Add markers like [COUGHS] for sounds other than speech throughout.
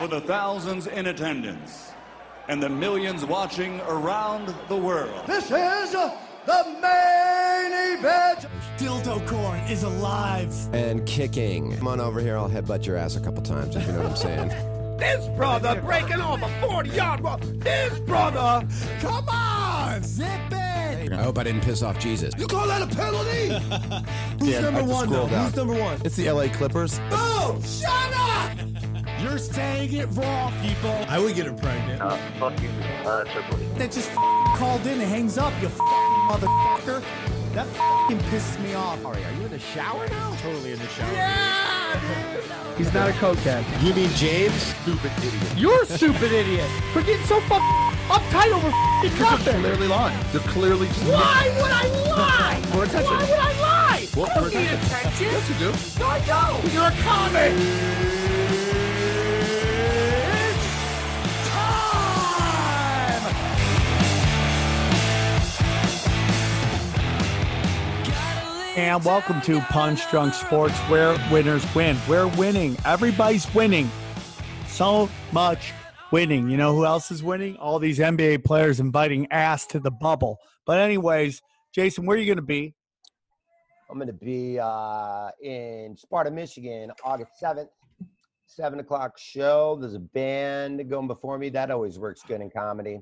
For the thousands in attendance and the millions watching around the world. This is the main event. Dildo corn is alive. and kicking. Come on over here. I'll headbutt your ass a couple times if you know what I'm saying. [LAUGHS] This brother breaking off a 40 yard run. This brother. Come on, zip it. I hope I didn't piss off Jesus. You call that a penalty? [LAUGHS] Who's number one though? Who's number one? It's the LA Clippers. oh, shut up! You're saying it wrong, people. I would get her pregnant. Uh, fuck you, uh, Triple That just f***ing called in and hangs up, you f***ing motherfucker. That f***ing pisses me off. Ari, Are you in the shower now? Totally in the shower. Yeah. [LAUGHS] He's not a cokehead. You mean James? Stupid idiot. You're a stupid idiot for getting so fucking uptight over f***ing They're nothing. clearly lying. They're clearly just Why would I lie? For attention. Why would I lie? Well, I don't need attention. attention. Yes, you do. No, I don't. You're a comic. And welcome to Punch Drunk Sports, where winners win. We're winning. Everybody's winning. So much winning. You know who else is winning? All these NBA players inviting ass to the bubble. But, anyways, Jason, where are you going to be? I'm going to be uh, in Sparta, Michigan, August 7th, 7 o'clock show. There's a band going before me. That always works good in comedy.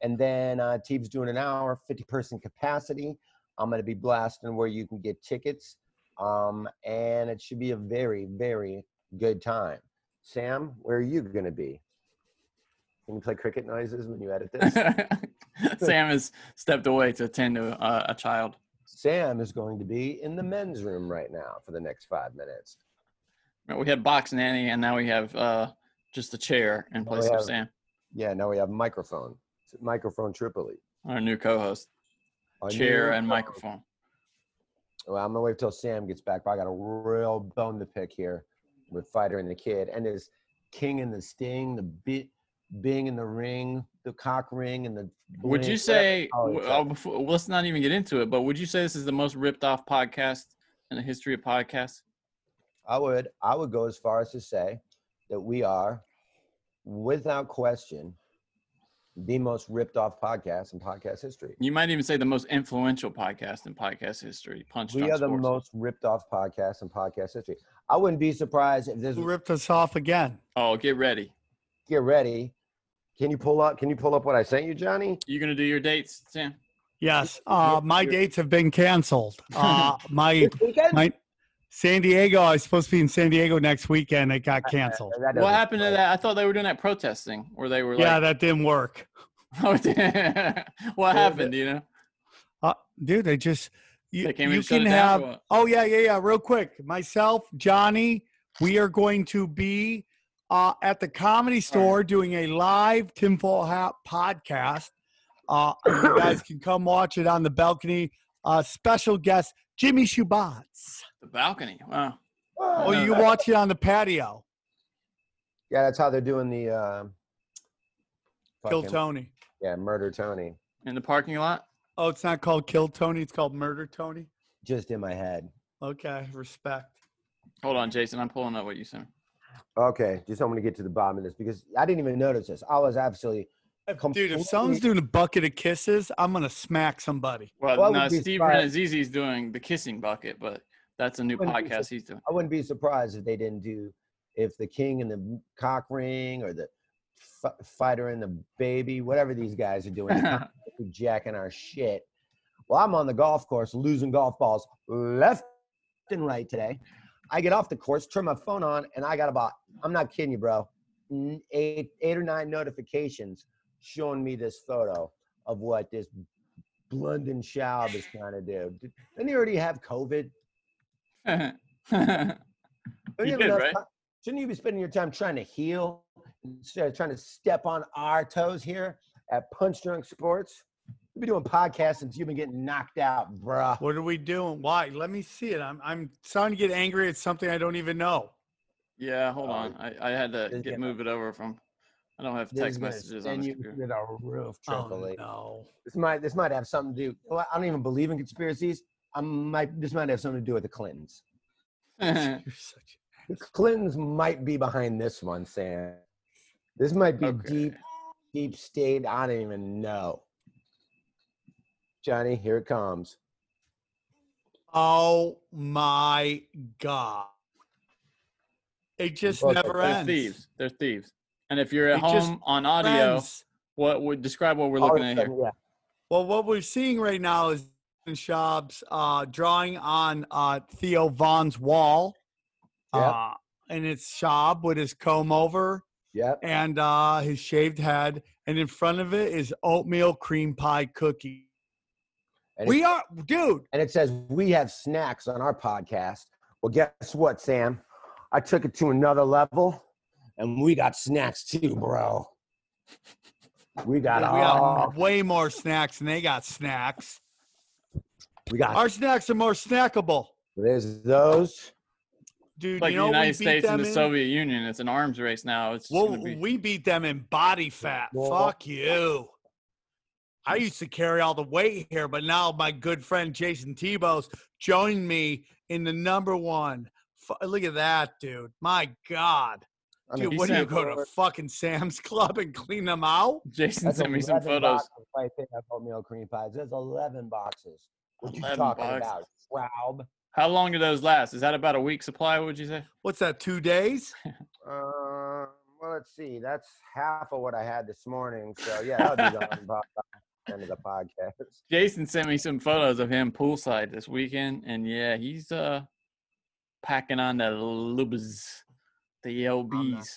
And then uh, Team's doing an hour, 50 person capacity. I'm going to be blasting where you can get tickets. Um, and it should be a very, very good time. Sam, where are you going to be? Can you play cricket noises when you edit this? [LAUGHS] Sam has stepped away to attend to uh, a child. Sam is going to be in the men's room right now for the next five minutes. We had box nanny, and now we have uh, just a chair in place we of Sam, Yeah, now we have microphone. Microphone Tripoli. our new co-host. Our Chair new and microphone. Well, I'm gonna wait till Sam gets back, but I got a real bone to pick here with Fighter and the Kid, and his King and the Sting, the bit, Bing in the Ring, the cock ring, and the. Would you say? Oh, a- before, let's not even get into it. But would you say this is the most ripped off podcast in the history of podcasts? I would, I would go as far as to say that we are, without question, the most ripped off podcast in podcast history. You might even say the most influential podcast in podcast history. Punch We are the Sports. most ripped off podcast in podcast history. I wouldn't be surprised if this Who ripped us off again? Oh, get ready. get ready. Can you pull up? Can you pull up what I sent you, Johnny? You gonna do your dates, Sam? Yes, uh, my dates have been canceled. [LAUGHS] Uh, my my San Diego. I was supposed to be in San Diego next weekend. It got canceled. That What doesn't- happened to that? I thought they were doing that protesting, where they were Yeah, like, that didn't work. [LAUGHS] [LAUGHS] "What happened?" You know? Uh, dude, they just you, They came you can it down or have. Oh yeah, yeah, yeah. Real quick, myself, Johnny, we are going to be uh, at the Comedy Store doing a live Tim tinfoil hat podcast. Uh, you guys [COUGHS] can come watch it on the balcony. Uh, special guest Jimmy Shubert. The balcony. Wow. Oh, you watch it on the patio. Yeah, that's how they're doing the. Uh, Kill fucking- Tony. Yeah, murder Tony. In the parking lot. Oh, it's not called Kill Tony. It's called Murder Tony. Just in my head. Okay, respect. Hold on, Jason. I'm pulling up what you sent. Okay, just want me to get to the bottom of this because I didn't even notice this. I was absolutely. Dude, if someone's doing a bucket of kisses, I'm gonna smack somebody. Well, Well, I no, Steve surprised- Rannazzisi is doing the kissing bucket, but that's a new podcast sur- he's doing. I wouldn't be surprised if they didn't do, if the king and the cock ring or the f- fighter and the baby, whatever these guys are doing, they're [LAUGHS] jacking our shit. Well, I'm on the golf course losing golf balls left and right today. I get off the course, turn my phone on, and I got about, I'm not kidding you, bro, eight, eight or nine notifications showing me this photo of what this London Schaub is [LAUGHS] trying to do. Did- Didn't he already have COVID? [LAUGHS] Don't He you have did, right? ti- Shouldn't you be spending your time trying to heal instead of trying to step on our toes here at Punch Drunk Sports? You've been doing podcasts since you've been getting knocked out, bruh. What are we doing? Why? Let me see it. I'm I'm starting to get angry at something I don't even know. yeah, hold Oh, on. I, I had to this get is move it over from. I don't have text gonna messages on this you computer. to the roof, Triple Oh no. This might this might have something to do. Well, I don't even believe in conspiracies. I might this might have something to do with the Clintons. [LAUGHS] You're such The Clintons might be behind this one, Sam. This might be Okay. deep, deep state. I don't even know. Johnny, here it comes. Oh my god. It just both never They're ends. thieves. They're thieves. And if you're at It home on audio, Ends. what would describe what we're looking a at here? yeah. Well, what we're seeing right now is Schaub's uh, drawing on uh, Theo Von's wall. Yep. Uh, and it's Schaub with his comb over Yep. and uh, his shaved head. And in front of it is oatmeal cream pie cookie. And We it, are, dude. and it says we have snacks on our podcast. Well, guess what, Sam? I took it to another level, and we got snacks too, bro. We got We got way more snacks than they got snacks. We got. Our snacks are more snackable. There's those. Dude, Like you know the United States and the in? Soviet Union, it's an arms race now. It's just Well, be, we beat them in body fat. Well- Fuck you. I used to carry all the weight here, but now my good friend Jason Tebow's joined me in the number one. Look at that, dude. My God. I mean, Dude, what do you sent go to fucking Sam's [LAUGHS] Club and clean them out? Jason That's sent me some 11 photos. boxes right there of oatmeal cream pies. There's 11 boxes. What you 11 talking boxes. about, Schaub? How long do those last? Is that about a week supply? Would you say? What's that, two days? Uh, [LAUGHS] well, let's see. That's half of what I had this morning. So yeah, that'll be done [LAUGHS] by the end of the podcast. Jason sent me some photos of him poolside this weekend, and yeah, he's uh packing on the lubes, the LBs.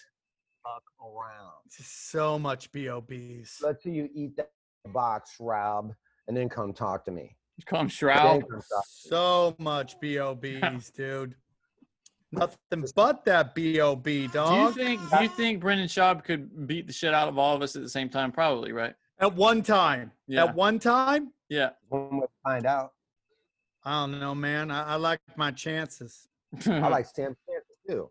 Fuck around. So much BOBs. Let's see you eat that box, Rob, and then come talk to me. You call him Then Shroud. come talk to me. So much BOBs, dude. Nothing but that BOB, dog. Do you think? Do you think Brendan Schaub could beat the shit out of all of us at the same time? Probably, right? At one time. Yeah. At one time? Yeah. One way to find out. I don't know, man. I, I like my chances. [LAUGHS] I like Sam Francis too.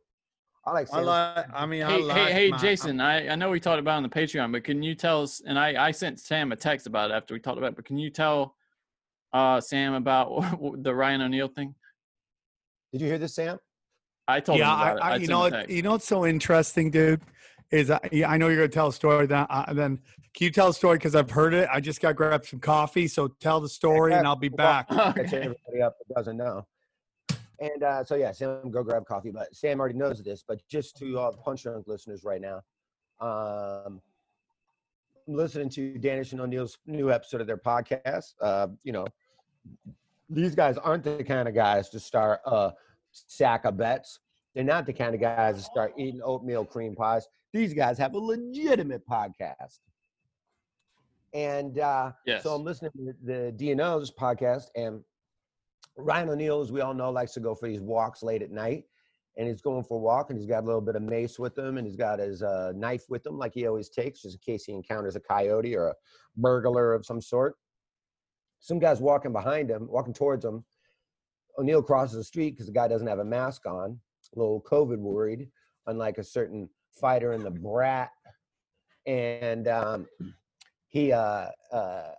I like I Sam. like. I mean, I hey, like. hey, hey, my- Jason. I, I know we talked about it on the Patreon, but can you tell us? And I, I sent Sam a text about it after we talked about it. But can you tell uh, Sam about [LAUGHS] the Ryan O'Neal thing? Did you hear this, Sam? I told you. yeah, him about I, I, you know him a what? text. You know what's so interesting, dude? Is I, yeah, I know you're gonna tell a story. That uh, then can you tell a story because I've heard it. I just got grabbed some coffee. So tell the story, and I'll be back. Catch [LAUGHS] Okay. everybody up that doesn't know. And uh, so yeah, Sam, go grab coffee. But Sam already knows this. But just to all the Punch Drunk listeners right now, um, I'm listening to Dennis and O'Neill's new episode of their podcast. Uh, you know, these guys aren't the kind of guys to start a sack of bets. They're not the kind of guys to start eating oatmeal cream pies. These guys have a legitimate podcast. And uh, Yes. so I'm listening to the DNO's podcast, and Ryan O'Neal, as we all know, likes to go for these walks late at night. And he's going for a walk, and he's got a little bit of mace with him, and he's got his uh, knife with him, like he always takes, just in case he encounters a coyote or a burglar of some sort. Some guy's walking behind him, walking towards him. O'Neill crosses the street because the guy doesn't have a mask on, a little COVID worried, unlike a certain fighter in the brat. And um, he, uh, uh,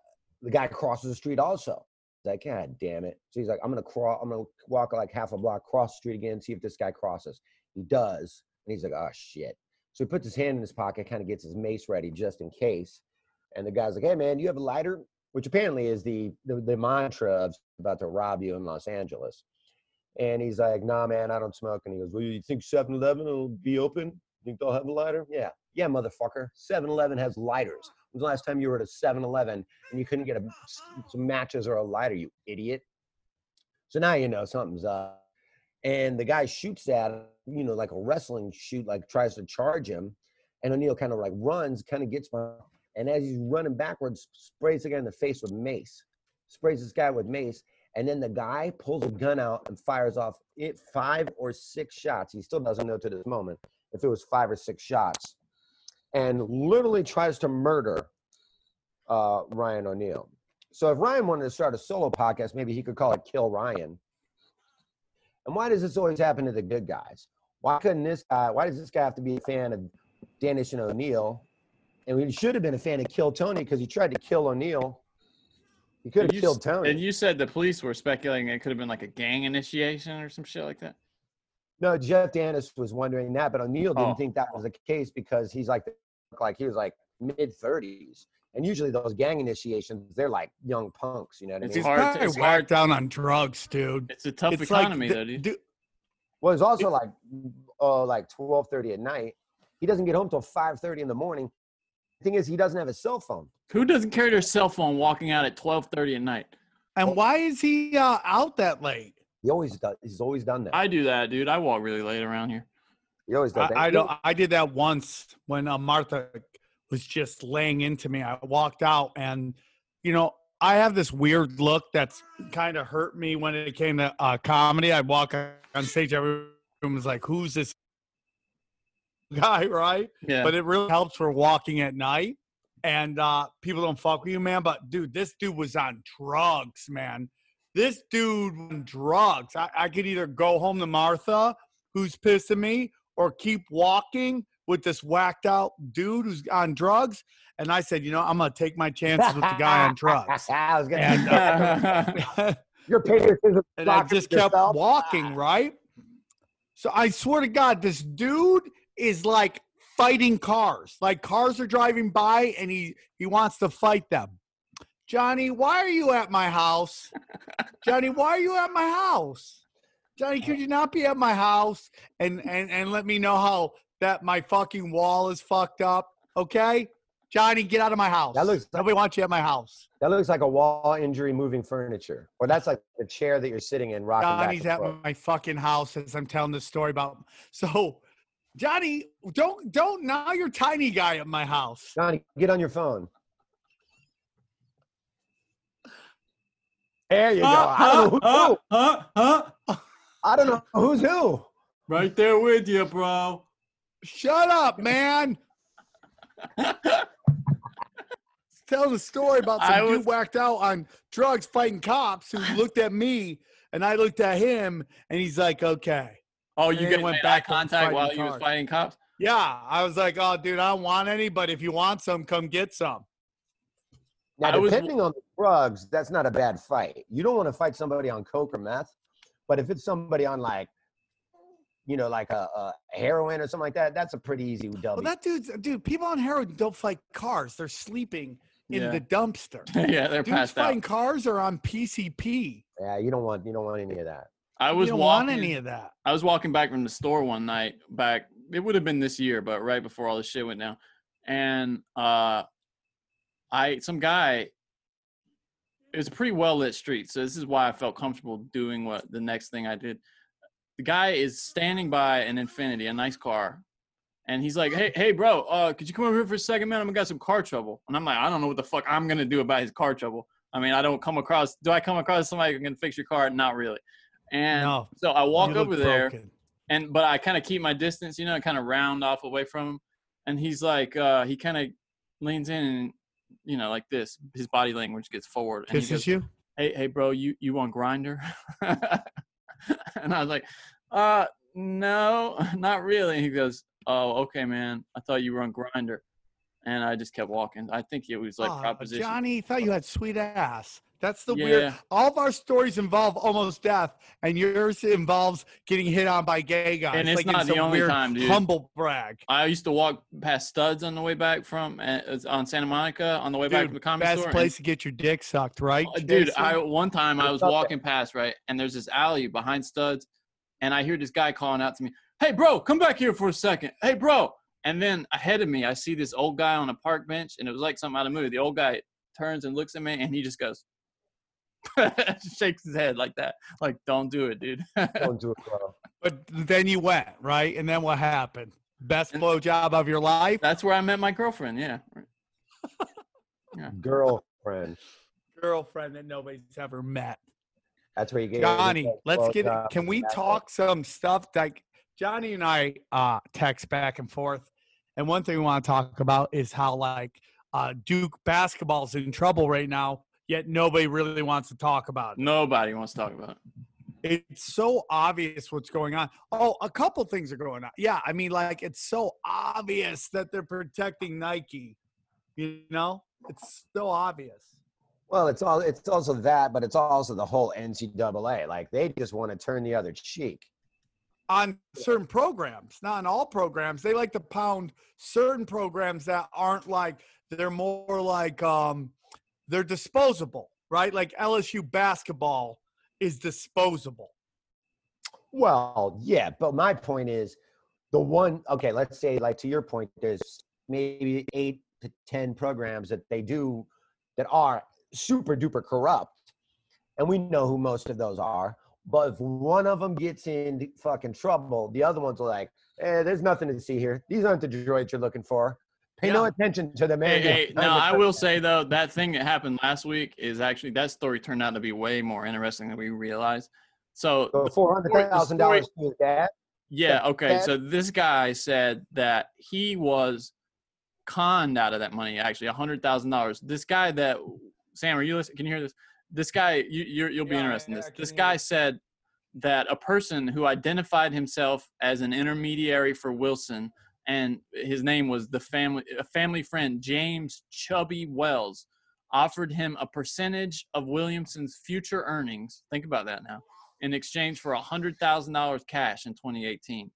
the guy crosses the street also. Like, God damn it. So he's like, I'm gonna crawl, I'm gonna walk like half a block, cross the street again, see if this guy crosses. He does, and he's like, oh shit. So he puts his hand in his pocket, kind of gets his mace ready just in case. And the guy's like, Hey man, you have a lighter? Which apparently is the the, the mantra of about to rob you in Los Angeles. And he's like, Nah, man, I don't smoke. And he goes, Well, you think 7-Eleven will be open? You Think they'll have a lighter? Yeah. Yeah, motherfucker. 7-Eleven has lighters. When's the last time you were at a 7-Eleven and you couldn't get a, some matches or a lighter, you idiot? So now you know something's up. And the guy shoots at you know, like a wrestling shoot, like tries to charge him. And O'Neal kind of like runs, kind of gets by, and as he's running backwards, sprays the guy in the face with mace. Sprays this guy with mace, and then the guy pulls a gun out and fires off it five or six shots. He still doesn't know to this moment if it was five or six shots, and literally tries to murder uh, Ryan O'Neal. So if Ryan wanted to start a solo podcast, maybe he could call it Kill Ryan. And why does this always happen to the good guys? Why couldn't this guy? Why does this guy have to be a fan of Dennis and O'Neill? And we should have been a fan of Kill Tony because he tried to kill O'Neill. He could have you killed Tony. And you said the police were speculating it could have been like a gang initiation or some shit like that. No, Jeff Dennis was wondering that, but O'Neill didn't Oh. think that was the case because he's like, like he was like mid thirties, and usually those gang initiations, they're like young punks. You know what I It's mean? hard to- Probably it's whacked down on drugs, dude. It's a tough It's economy, the- though, dude. dude- Well, it's also like, uh, like twelve thirty at night. He doesn't get home till five thirty in the morning. The thing is, he doesn't have a cell phone. Who doesn't carry their cell phone walking out at twelve thirty at night? And why is he uh, out that late? He always does. He's always done that. I do that, dude. I walk really late around here. He always does that. I, I don't. I did that once when uh, Martha was just laying into me. I walked out, and you know, I have this weird look that's kind of hurt me when it came to uh, comedy. I walk on stage, everyone was like, "Who's this [LAUGHS] guy?" Right? Yeah. But it really helps for walking at night, and uh, people don't fuck with you, man. But dude, this dude was on drugs, man. This dude on drugs. I, I could either go home to Martha, who's pissing me, or keep walking with this whacked out dude who's on drugs. And I said, you know, I'm gonna take my chances with the guy on drugs. [LAUGHS] I was gonna. And, uh, [LAUGHS] Your [LAUGHS] patriotism. and I just kept yourself. walking, right? So I swear to God, this dude is like fighting cars. Like cars are driving by and he he wants to fight them. Johnny, why are you at my house? Johnny, why are you at my house? Johnny, uh, could you not be at my house and and and let me know how that my fucking wall is fucked up? Okay? Johnny, get out of my house. That looks- Nobody wants you at my house. That looks like a wall injury moving furniture, or that's like the chair that you're sitting in, rocking back Johnny's at my fucking house as I'm telling this story about. So, Johnny, don't don't now you're tiny guy at my house. Johnny, get on your phone. There you go. Uh, know who. huh, huh, huh. Uh, I don't know who's who. Right there with you, bro. Shut up, man. [LAUGHS] Tell the story about some I dude whacked out on drugs fighting cops who [LAUGHS] looked at me and I looked at him and he's like, okay. Oh, you then guys he went back eye contact fighting while he was fighting cops. Yeah. I was like, oh, dude, I don't want any, but if you want some, come get some. Now, I was- depending on the drugs, that's not a bad fight. You don't want to fight somebody on coke or meth, but if it's somebody on like, you know, like a, a heroin or something like that, that's a pretty easy W. Well, that dude's dude. People on heroin don't fight cars; they're sleeping in Yeah. the dumpster. [LAUGHS] yeah, they're Dudes passed fighting out. cars are on PCP. yeah, you don't want you don't want any of that. I You was don't walking. want any of that. I was walking back from the store one night back it would have been this year, but right before all this shit went down. And uh I some guy it was a pretty well lit street, so this is why I felt comfortable doing what the next thing I did. The guy is standing by an Infinity, a nice car, and he's like, "Hey, hey, bro, uh, could you come over here for a second, man? I'm got some car trouble." And I'm like, "I don't know what the fuck I'm gonna do about his car trouble. I mean, I don't come across. Do I come across somebody who can fix your car? Not really." And No, so I walk over there, broken. and but I kind of keep my distance, you know, kind of round off away from him. And he's like, uh, he kind of leans in, and you know, like this. His body language gets forward. And he Kisses goes, you. Hey, hey, bro, you you on Grindr? [LAUGHS] and I was like, uh, no, [LAUGHS] not really. And he goes, oh, okay, man. I thought you were on Grindr. And I just kept walking. I think it was like Aw, proposition. Johnny thought you had sweet ass. That's the Yeah. weird. All of our stories involve almost death, and yours involves getting hit on by gay guys. And it's like not some the only weird time, dude. Humble brag. I used to walk past Studs on the way back from uh, on Santa Monica on the way back Dude, from the comedy best store. and- place to get your dick sucked, right? Uh, dude i one time i was walking past right and there's this alley behind studs and i hear this guy calling out to me hey bro come back here for a second hey bro And then ahead of me, I see this old guy on a park bench, and it was like something out of a movie. The old guy turns and looks at me, and he just goes, [LAUGHS] shakes his head like that, like "Don't do it, dude." [LAUGHS] Don't do it, bro. But then you went right, and then what happened? Best blowjob of your life. That's where I met my girlfriend. Yeah. [LAUGHS] yeah. Girlfriend. Girlfriend that nobody's ever met. That's where you get Johnny, let's get. blowjob Can we and that's talk some stuff? Like Johnny and I uh, text back and forth, and one thing we want to talk about is how like uh, Duke basketball's in trouble right now, yet nobody really wants to talk about it. Nobody wants to talk about it. It's so obvious what's going on. Oh, a couple things are going on. Yeah, I mean, like it's so obvious that they're protecting Nike. You know, it's so obvious. Well, it's all it's also that, but it's also the whole NCAA. Like they just want to turn the other cheek. on certain programs, not on all programs. They like to pound certain programs that aren't like they're more like um they're disposable, right? Like LSU basketball is disposable. Well, yeah, but my point is the one okay, let's say like to your point, there's maybe eight to ten programs that they do that are super duper corrupt. And we know who most of those are. But if one of them gets in fucking trouble, the other ones are like, eh, there's nothing to see here. These aren't the droids you're looking for. Pay no attention to the man. hey, behind no, I will say though that thing that happened last week is actually that story turned out to be way more interesting than we realized. So So four hundred thousand dollars to his dad. Yeah, okay. that- So this guy said that he was conned out of that money, actually, a hundred thousand dollars. This guy that Sam, are you listening? Can you hear this? This guy, you you're, you'll be Yeah, interested in this. I This guy you. said that a person who identified himself as an intermediary for Wilson and his name was the family a family friend James Chubby Wells offered him a percentage of Williamson's future earnings. Think about that now. In exchange for a hundred thousand dollars cash in 2018,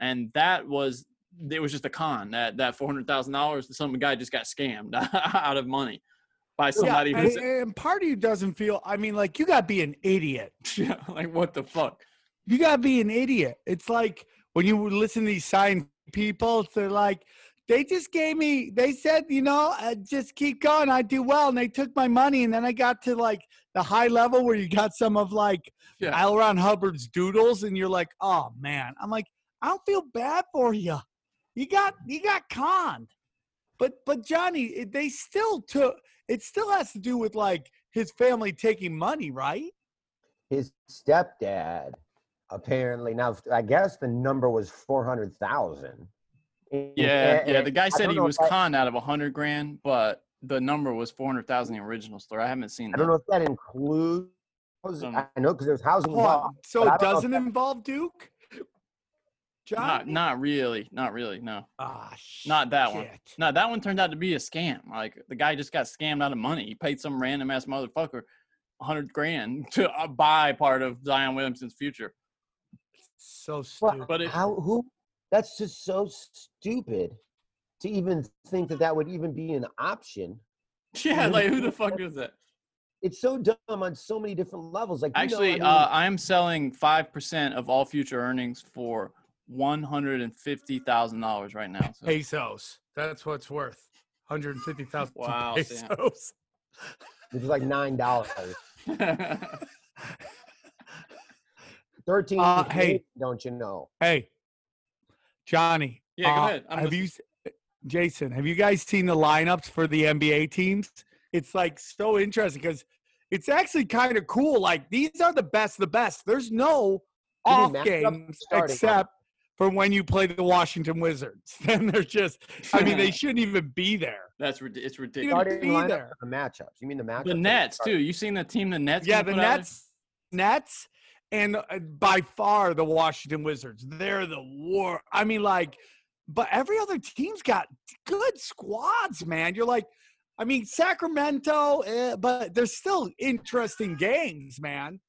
and that was it was just a con. That that four hundred thousand dollars, some guy just got scammed [LAUGHS] out of money by somebody yeah, who's and, and part of you doesn't feel. I mean, like you gotta be an idiot. [LAUGHS] like what the fuck. You gotta be an idiot. It's like when you listen to these science people, they're like, they just gave me. They said, you know, uh, just keep going. I do well, and they took my money, and then I got to like the high level where you got some of like Yeah. L. Ron Hubbard's doodles, and you're like, oh man. I'm like, I don't feel bad for you. You got you got conned. But but Johnny, they still took. It still has to do with like his family taking money, right? His stepdad apparently now I guess the number was four hundred thousand. Yeah, yeah. The guy said he was Con- conned out of a hundred grand, but the number was four hundred thousand. The original story. I haven't seen. I don't that. know if that includes. Don't I know because there's housing Hold involved. So it don't know doesn't that- involve Duke? Johnny? Not, not really. Not really. No, Ah, not that one. No, that one turned out to be a scam. Like the guy just got scammed out of money. He paid some random ass motherfucker a hundred grand [LAUGHS] to uh, buy part of Zion Williamson's future. So Well, stupid. But it, How who? That's just so stupid to even think that that would even be an option. [LAUGHS] yeah, like who the fuck is that? It's so dumb on so many different levels. Like you know, Actually, I mean, uh, I'm selling five percent of all future earnings for one hundred and fifty thousand dollars right now. So. pesos. That's what's worth. 150,000 [LAUGHS] Wow, [LAUGHS] pesos. which is like nine dollars. Thirteen. Uh, hey. don't you know? Hey, Johnny. Yeah, go uh, ahead. I'm have you, Jason, have you guys seen the lineups for the NBA teams? It's like so interesting because it's actually kind of cool. Like these are the best of the best. There's no You off matchups games starting except for when you play the Washington Wizards. [LAUGHS] Then they're just, I mean, they [LAUGHS] shouldn't even be there. That's rid- it's Even ridiculous. Starting be there. the matchups. You mean the matchups? The Nets too. You seen the team the Nets? Yeah, the put out there? Nets, Nets, and uh, by far the Washington Wizards. They're the war. I mean, like, but every other team's got good squads, man. You're like, I mean, Sacramento, eh, but there's still interesting games, man.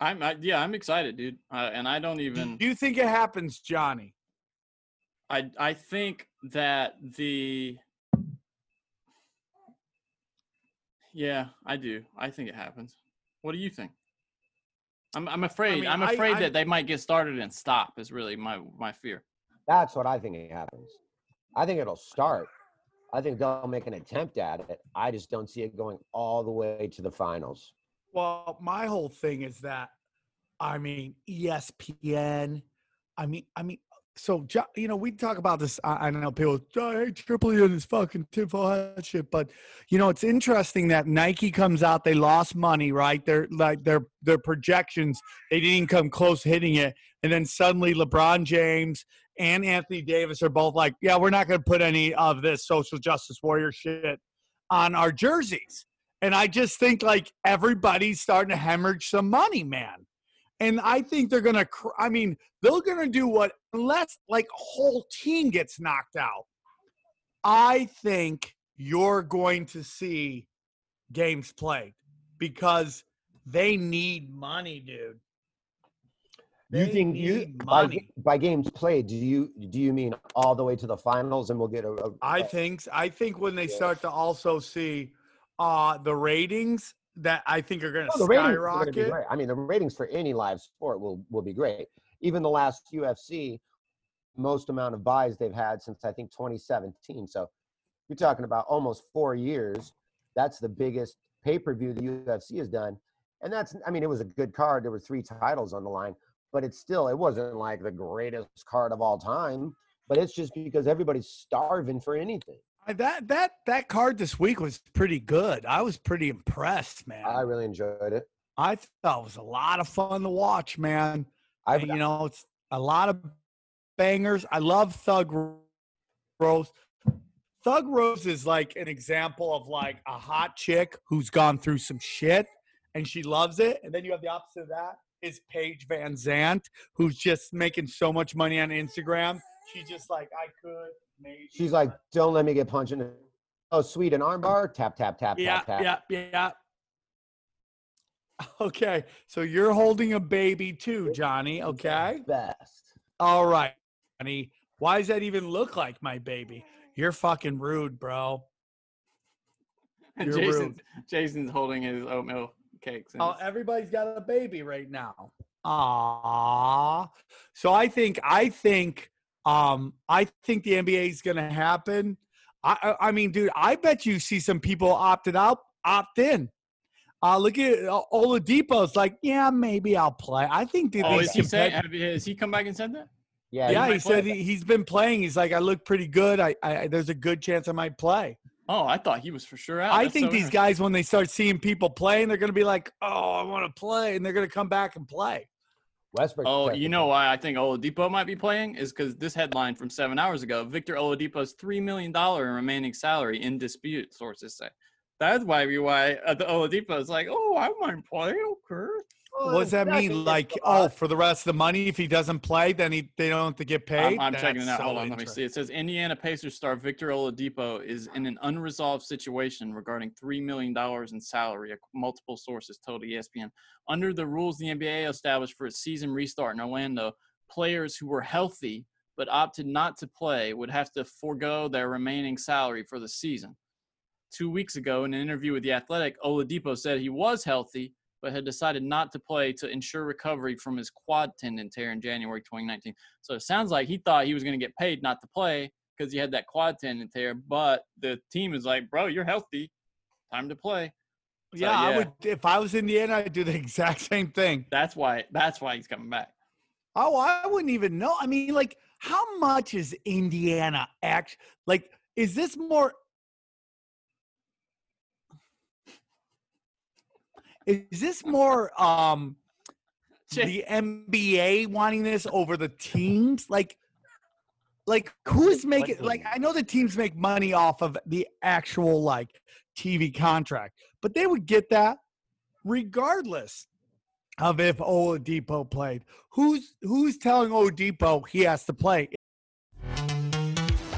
I'm I, yeah, I'm excited, dude. Uh, and I don't even. Do you think it happens, Johnny? I I think that the. Yeah, I do. I think it happens. What do you think? I'm I'm afraid. mean, I'm afraid I- that they might get started and stop. Is really my my fear. That's what I think it happens. I think it'll start. I think they'll make an attempt at it. I just don't see it going all the way to the finals. Well, my whole thing is that, I mean, ESPN. I mean, I mean, so you know, we talk about this. I, know people, "Oh, hate Triple E and this fucking tinfoil hat shit, but you know, it's interesting that Nike comes out. They lost money, right? Their like their their projections, they didn't come close hitting it, and then suddenly LeBron James and Anthony Davis are both like, yeah, we're not going to put any of this social justice warrior shit on our jerseys. And I just think like everybody's starting to hemorrhage some money, man. And I think they're gonna. cr- I mean, they're gonna do what unless like a whole team gets knocked out. I think you're going to see games played because they need money, dude. You think you need by, by games played? Do you do you mean all the way to the finals, and we'll get a? a I think I think when they start to also see uh the ratings that I think are going to skyrocket. I mean, the ratings for any live sport will will be great. Even the last UFC, most amount of buys they've had since I think 2017. So you're talking about almost four years. That's the biggest pay per view the UFC has done, and that's I mean, it was a good card. There were three titles on the line, but it's still it wasn't like the greatest card of all time. But it's just because everybody's starving for anything. That that that card this week was pretty good. I was pretty impressed, man. I really enjoyed it. I thought it was a lot of fun to watch, man. I've- you know, it's a lot of bangers. I love Thug Rose. Thug Rose is like an example of like a hot chick who's gone through some shit and she loves it. And then you have the opposite of that is Paige VanZant, who's just making so much money on Instagram. She's just like, I could maybe. She's like, "Don't let me get punched in the oh sweet an armbar tap tap tap Yeah, tap tap." yeah, yeah. yeah. [LAUGHS] Okay, so you're holding a baby too, Johnny. Okay. Best. All right, Johnny. Why does that even look like my baby? You're fucking rude, bro. [LAUGHS] You're Jason's, rude. Jason's holding his oatmeal cakes. and Oh, everybody's got a baby right now. Ah. So I think I think um I think the NBA is going to happen. I I I mean, dude, I bet you see some people opted out, opt in. Uh, look at uh, Oladipo's like, yeah, maybe I'll play. I think that Oh, is he saying? compet- Have has he come back and said that? Yeah, yeah, might he said he, he's been playing. He's like, I look pretty good. I, I there's a good chance I might play. Oh, I thought he was for sure out. I That's think so these guys, when they start seeing people playing, they're going to be like, "Oh, I want to play," and they're going to come back and play. Westbrook. Oh, you know why I think Oladipo might be playing is because this headline from seven hours ago: Victor Oladipo's three million dollar in remaining salary in dispute. Sources say that's why we why uh, the Oladipo is like, oh, I might play. Okay. What does that mean? Like, oh, for the rest of the money, if he doesn't play, then he they don't have to get paid. I'm, I'm checking it That's out. Hold on, let me see. It says Indiana Pacers star Victor Oladipo is in an unresolved situation regarding three million dollars in salary. Multiple sources told ESPN. Under the rules the NBA established for a season restart in Orlando, players who were healthy but opted not to play would have to forego their remaining salary for the season. Two weeks ago, in an interview with The Athletic, Oladipo said he was healthy but had decided not to play to ensure recovery from his quad tendon tear in January 2019. So it sounds like he thought he was going to get paid not to play because he had that quad tendon tear, but the team is like, bro, you're healthy. Time to play. So, yeah, I would. If I was Indiana, I'd do the [LAUGHS] exact same thing. That's why. That's why he's coming back. Oh, I wouldn't even know. I mean, like, how much is Indiana act? Like, is this more? Is this more um [LAUGHS] the NBA wanting this over the teams? Like, like who's making? Like, I know the teams make money off of the actual like TV contract, but they would get that regardless of if Oladipo played. Who's who's telling Oladipo he has to play?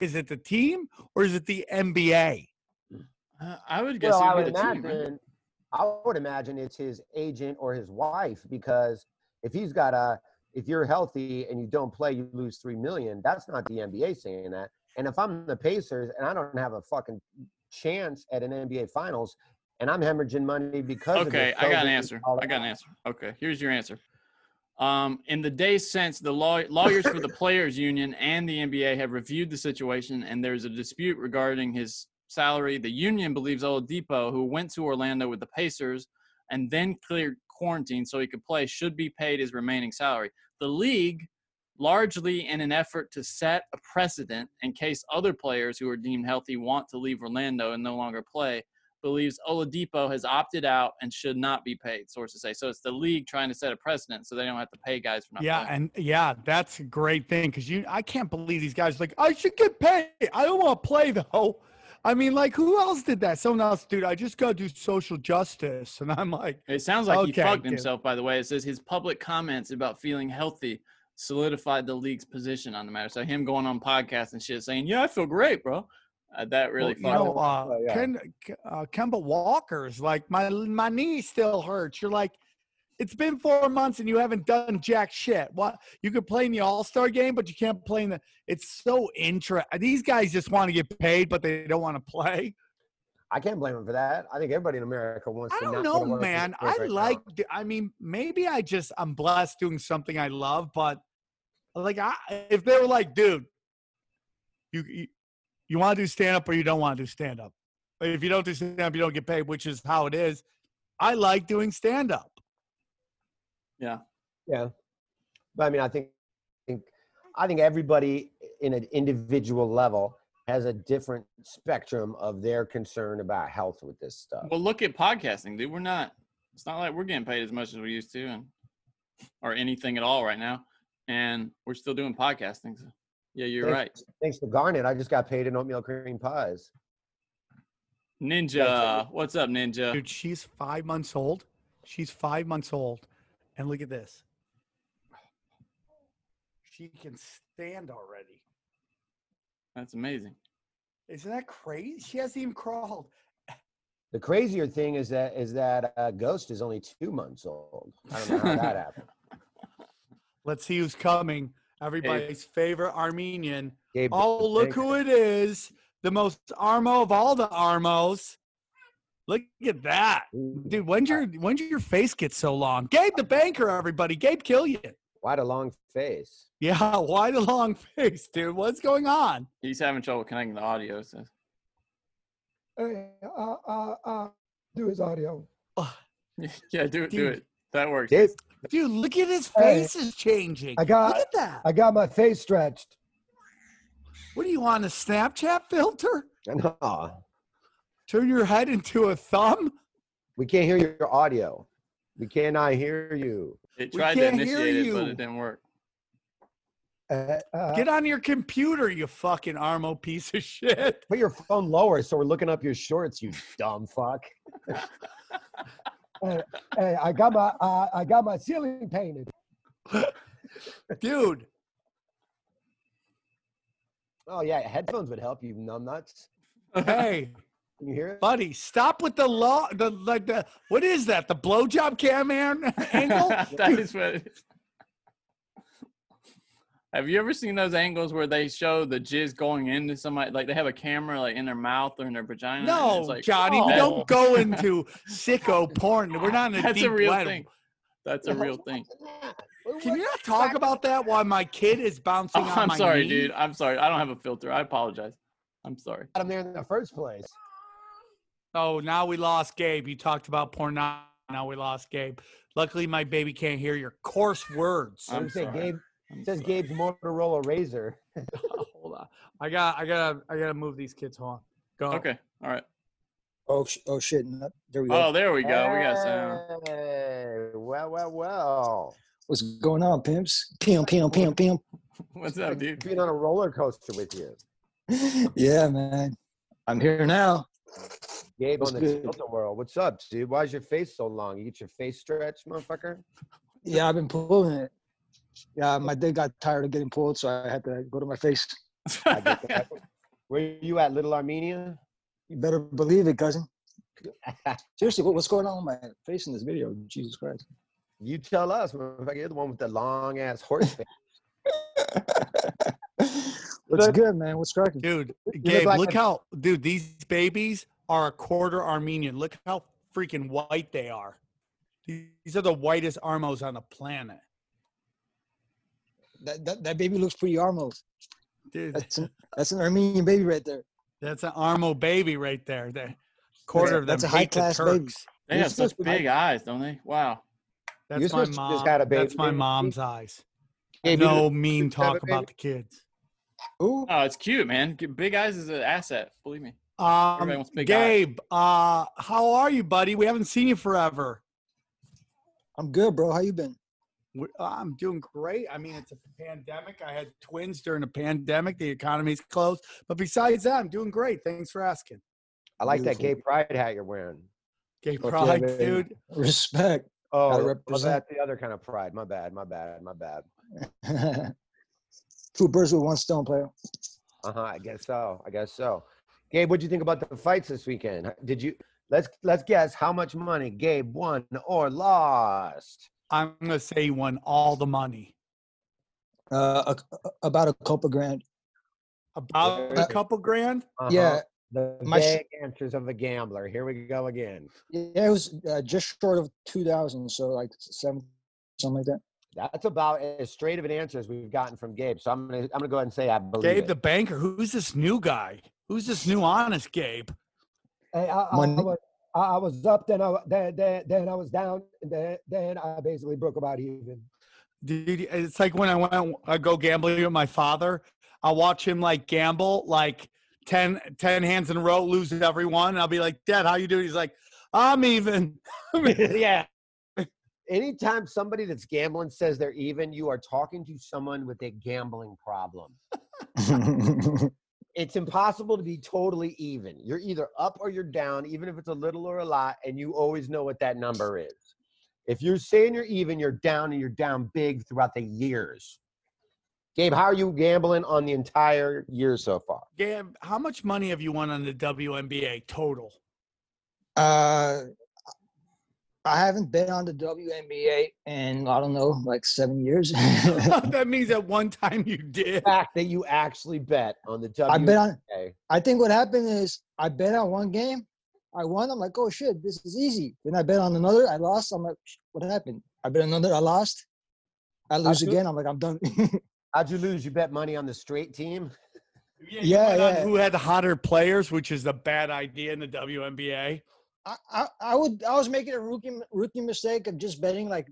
Is it the team or is it the NBA? Uh, I would guess Well, it I would would be team, right? imagine. I would imagine it's his agent or his wife because if he's got a, if you're healthy and you don't play, you lose three million. That's not the NBA saying that. And if I'm the Pacers and I don't have a fucking chance at an NBA Finals, and I'm hemorrhaging money because of Okay, this I got an answer. I got an answer. Okay, here's your answer. Um, in the days since, the law, lawyers for the [LAUGHS] players' union and the NBA have reviewed the situation, and there's a dispute regarding his salary. The union believes Oladipo, who went to Orlando with the Pacers and then cleared quarantine so he could play, should be paid his remaining salary. The league, largely in an effort to set a precedent in case other players who are deemed healthy want to leave Orlando and no longer play, believes Oladipo has opted out and should not be paid. Sources say so. It's the league trying to set a precedent so they don't have to pay guys for not Yeah, playing. and yeah, that's a great thing because you. I can't believe these guys are like I should get paid. I don't want to play though. I mean, like who else did that? Someone else, dude. I just got to do social justice, and I'm like, It sounds like he Okay, fucked dude. himself. By the way, it says his public comments about feeling healthy solidified the league's position on the matter. So him going on podcasts and shit saying, "Yeah, I feel great, bro." Uh, that really Well, you know, him. uh, Oh, yeah. Ken, uh, Kemba Walker's like my my knee still hurts. You're like, it's been four months and you haven't done jack shit. What you could play in the All Star game, but you can't play in the. It's so interesting. These guys just want to get paid, but they don't want to play. I can't blame him for that. I think everybody in America wants I to. don't not know, go to work man. I right now. like. I mean, maybe I just I'm blessed doing something I love, but like, I if they were like, dude, you you, you want to do stand up or you don't want to do stand up. If you don't do stand up, you don't get paid, which is how it is. I like doing stand up. Yeah. Yeah, but I mean, I think, I think, I think everybody in an individual level has a different spectrum of their concern about health with this stuff. Well, look at podcasting, dude. We're not. It's not like we're getting paid as much as we used to, and or anything at all right now, and we're still doing podcasting. So, yeah, you're right. thanks, Thanks to Garnet, I just got paid in oatmeal cream pies. Ninja, what's up, Ninja? Dude, she's five months old. She's five months old. And look at this. She can stand already. That's amazing. Isn't that crazy? She hasn't even crawled. The crazier thing is that is that uh, Ghost is only two months old. I don't know how that [LAUGHS] happened. Let's see who's coming. Everybody's favorite Armenian. Gabe Oh, look who it is. The most Armo of all the Armos. Look at that. Dude, when'd your when'd your face get so long? Gabe the banker, everybody. Gabe Killian. Why a long face? Yeah, [LAUGHS] why the long face, dude? What's going on? He's having trouble connecting the audio. So. Hey, uh, uh, uh, do his audio. [LAUGHS] yeah, do it. Do it. That works. Gabe, Dude, look at his Hey, face is changing. I got, look at that. I got my face stretched. What do you want, a Snapchat filter? no, Turn your head into a thumb? we can't hear your audio. We cannot hear you. It We tried to can't hear initiate it, but it didn't work. Uh, uh, Get on your computer, you fucking Armo piece of shit. Put your phone lower so we're looking up your shorts, you dumb fuck. [LAUGHS] hey, hey, I got my, uh, I got my ceiling painted. [LAUGHS] Dude, Oh yeah, headphones would help you, numb nuts. hey, [LAUGHS] Can you hear it? buddy, stop with the law. The like the what is that? The blowjob cam an- [LAUGHS] angle? that is what it is. Have you ever seen those angles where they show the jizz going into somebody? Like they have a camera like in their mouth or in their vagina. No, it's like, Johnny, we oh. don't go into [LAUGHS] sicko porn. We're not in a That's deep a real web. thing. That's a real thing. Can you not talk about that while my kid is [LAUGHS] oh, bouncing Oh, on I'm my sorry, knee? dude. I'm sorry. I don't have a filter. I apologize. I'm sorry. Got him there in the first place. Oh, now we lost Gabe. You talked about porn. Now, now we lost Gabe. Luckily, my baby can't hear your coarse words. I'm say Gabe it says Gabe's Motorola Razor. [LAUGHS] Hold on. I got. I gotta. I gotta move these kids. Hold on. Go. Okay. All right. Oh, sh- oh shit! no- There we go. Oh, there we go. We got sound. Hey, well, well, well. What's going on, pimps? Pim, pim, pim, pim. What's up, dude? Being on a roller coaster with you. [LAUGHS] yeah, man. I'm here now. Gabe What's on the good? World. What's up, dude? Why is your face so long? You get your face stretched, motherfucker? Yeah, I've been pulling it. Yeah, my dick got tired of getting pulled, so I had to go to my face. I get. [LAUGHS] Where you at, Little Armenia? You better believe it, cousin. Seriously, what, what's going on with my face in this video? Jesus Christ. You tell us, motherfucker. You're the one with the long ass horse face. [LAUGHS] What's good, man? What's cracking? Dude, look Gabe, like look a- how, dude, these babies are a quarter Armenian. Look how freaking white they are. These are the whitest armos on the planet. That, that, that baby looks pretty almost. Dude, That's an, that's an Armenian baby right there. that's an Armo baby right there. The quarter of them That's a high-class baby. Turks. They You're have such supposed to- big eyes, don't they? Wow. That's You're my mom. just had a That's my mom's eyes. Gabe, no mean just have a talk about the kids. Ooh, Oh, it's cute, man. Big eyes is an asset. Believe me. Um, wants big eyes. Gabe, uh, how are you, buddy? We haven't seen you forever. I'm good, bro. How you been? We- I'm doing great. I mean, it's a pandemic. I had twins during the pandemic. The economy's closed. But besides that, I'm doing great. Thanks for asking. I like that gay pride hat you're wearing. Gay pride, baby. dude. Respect. Oh, Gotta well, that's the other kind of pride. My bad, my bad, my bad. [LAUGHS] Two birds with one stone, player. Uh huh. I guess so. I guess so. Gabe, what do you think about the fights this weekend? Did you let's let's guess how much money Gabe won or lost? I'm gonna say he won all the money. Uh, a, a- about a couple grand. About a couple grand. Uh-huh. Yeah, The my sh- answers of a gambler. Here we go again. yeah, it was uh, just short of two thousand, so like seven, something like that. That's about as straight of an answer as we've gotten from Gabe. So I'm gonna I'm gonna go ahead and say I believe Gabe it. the banker. Who's this new guy? Who's this new honest Gabe? Hey, I, I, I, Money. was, I I was up, then I then then, then I was down, and then then I basically broke about even. Dude, it's like when I went I go gambling with my father. I watch him like gamble like 10, 10 hands in a row, lose every one. I'll be like, Dad, how you doing? He's like, [LAUGHS] I'm even. yeah. Anytime somebody that's gambling says they're even, you are talking to someone with a gambling problem. [LAUGHS] It's impossible to be totally even. You're either up or you're down, even if it's a little or a lot, and you always know what that number is. If you're saying you're even, you're down and you're down big throughout the years. Gabe, how are you gambling on the entire year so far? Gabe, how much money have you won on the WNBA total? uh, I haven't been on the WNBA in I don't know, like seven years. [LAUGHS] [LAUGHS] that means at one time you did. The fact that you actually bet on the WNBA. I bet on. I think what happened is I bet on one game, I won. I'm like, oh shit, this is easy. Then I bet on another, I lost. I'm like, what happened? I bet another, I lost. I lose How'd you- again. I'm like, I'm done. [LAUGHS] How'd you lose? You bet money on the straight team? you Yeah, went on yeah. Who had the hotter players, which is a bad idea in the WNBA. I, I, I would I was making a rookie rookie mistake of just betting like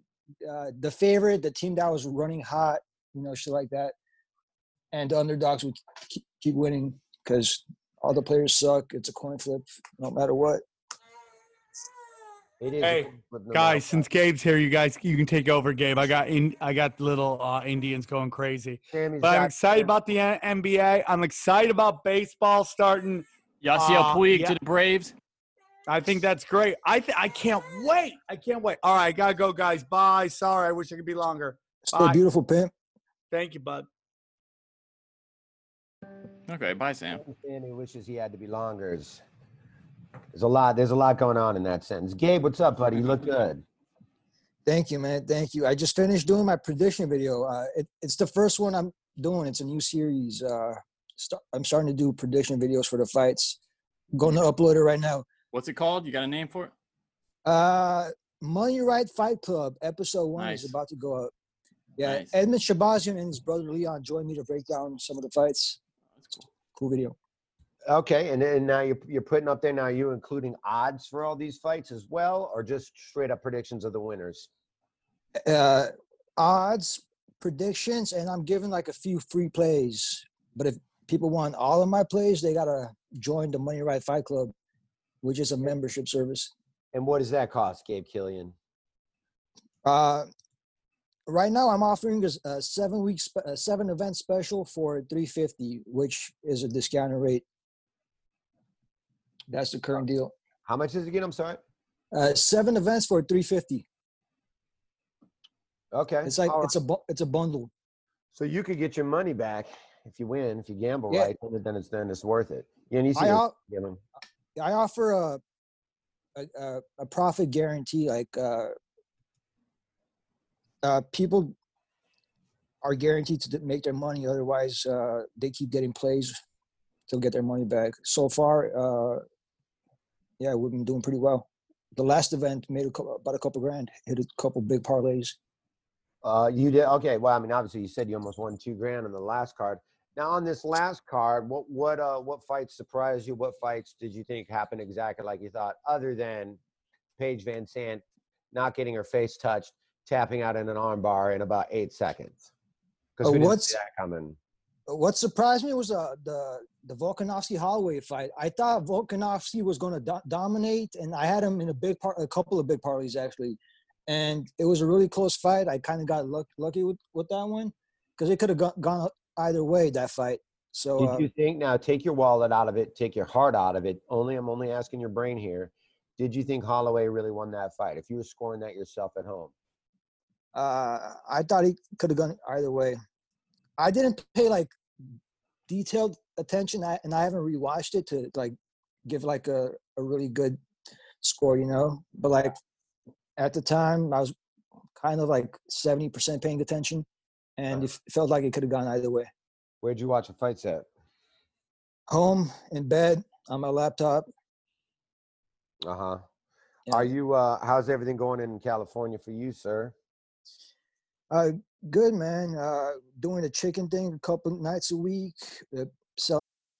uh, the favorite, the team that was running hot, you know, shit like that, and the underdogs would keep, keep winning because all the players suck. It's a coin flip, no matter what. It is. Hey, guys, since Gabe's here, you guys you can take over, Gabe. I got in, I got little uh, Indians going crazy. Sammy's But I'm got- excited about the NBA. I'm excited about baseball starting. Yasiel Uh, Puig yeah. to the Braves. I think that's great. I th- I can't wait. I can't wait. All right, I gotta go, guys. Bye. Sorry, I wish I could be longer. Stay Bye. beautiful, pimp. Thank you, bud. Okay, bye, Sam. Sammy wishes he had to be longer. There's a lot. There's a lot going on in that sentence. Gabe, what's up, buddy? You look good. Thank you, man. Thank you. I just finished doing my prediction video. Uh, it, it's the first one I'm doing. It's a new series. Uh, start, I'm starting to do prediction videos for the fights. Going to upload it right now. What's it called? You got a name for it? Uh, Money Right Fight Club episode one Nice. is about to go up. Yeah, Nice. Edmen Shahbazyan and his brother Leon joined me to break down some of the fights. Cool video. Okay, and then now you're you're putting up there now. You including odds for all these fights as well, or just straight up predictions of the winners? Uh, odds, predictions, and I'm giving like a few free plays. But if people want all of my plays, they gotta join the Money Right Fight Club, which is a membership service. And what does that cost, Gabe Killian? Uh, right now, I'm offering a, a seven week, spe- a seven event special for 350, which is a discounted rate. That's the current deal. How much is it again? I'm sorry. Uh, seven events for 350. Okay, It's like all it's a it's a bundle. So you could get your money back if you win, if you gamble Yeah. right, then- then it's then it's worth it. Yeah, and you see, I I offer a a, a, profit guarantee. Like uh, uh, people are guaranteed to make their money. Otherwise, uh, they keep getting plays. They'll get their money back. So far, uh, yeah, we've been doing pretty well. The last event made a couple, about a couple grand. Hit a couple big parlays. Uh, you did okay. Well, I mean, obviously, you said you almost won two grand on the last card. Now, on this last card, what what uh what fights surprised you? What fights did you think happened exactly like you thought? Other than Paige VanZant not getting her face touched, tapping out in an armbar in about eight seconds. Because Uh, we didn't see that coming. What surprised me was uh, the the Volkanovski Holloway fight. I thought Volkanovski was going to do- dominate, and I had him in a big part, a couple of big parlays actually, and it was a really close fight. I kind of got luck, lucky with with that one because it could have gone, gone either way that fight. So Did uh, you think now? Take your wallet out of it. Take your heart out of it. Only I'm only asking your brain here. Did you think Holloway really won that fight? If you were scoring that yourself at home, uh, I thought he could have gone either way. I didn't pay like detailed attention, I, and I haven't rewatched it to like give like a, a really good score, you know. But like at the time, I was kind of like seventy percent paying attention, and it felt like it could have gone either way. where'd you watch the fights at? Home in bed on my laptop. Uh huh. Are you? uh How's everything going in California for you, sir? Uh, good man. Uh, doing the chicken thing a couple nights a week. Uh,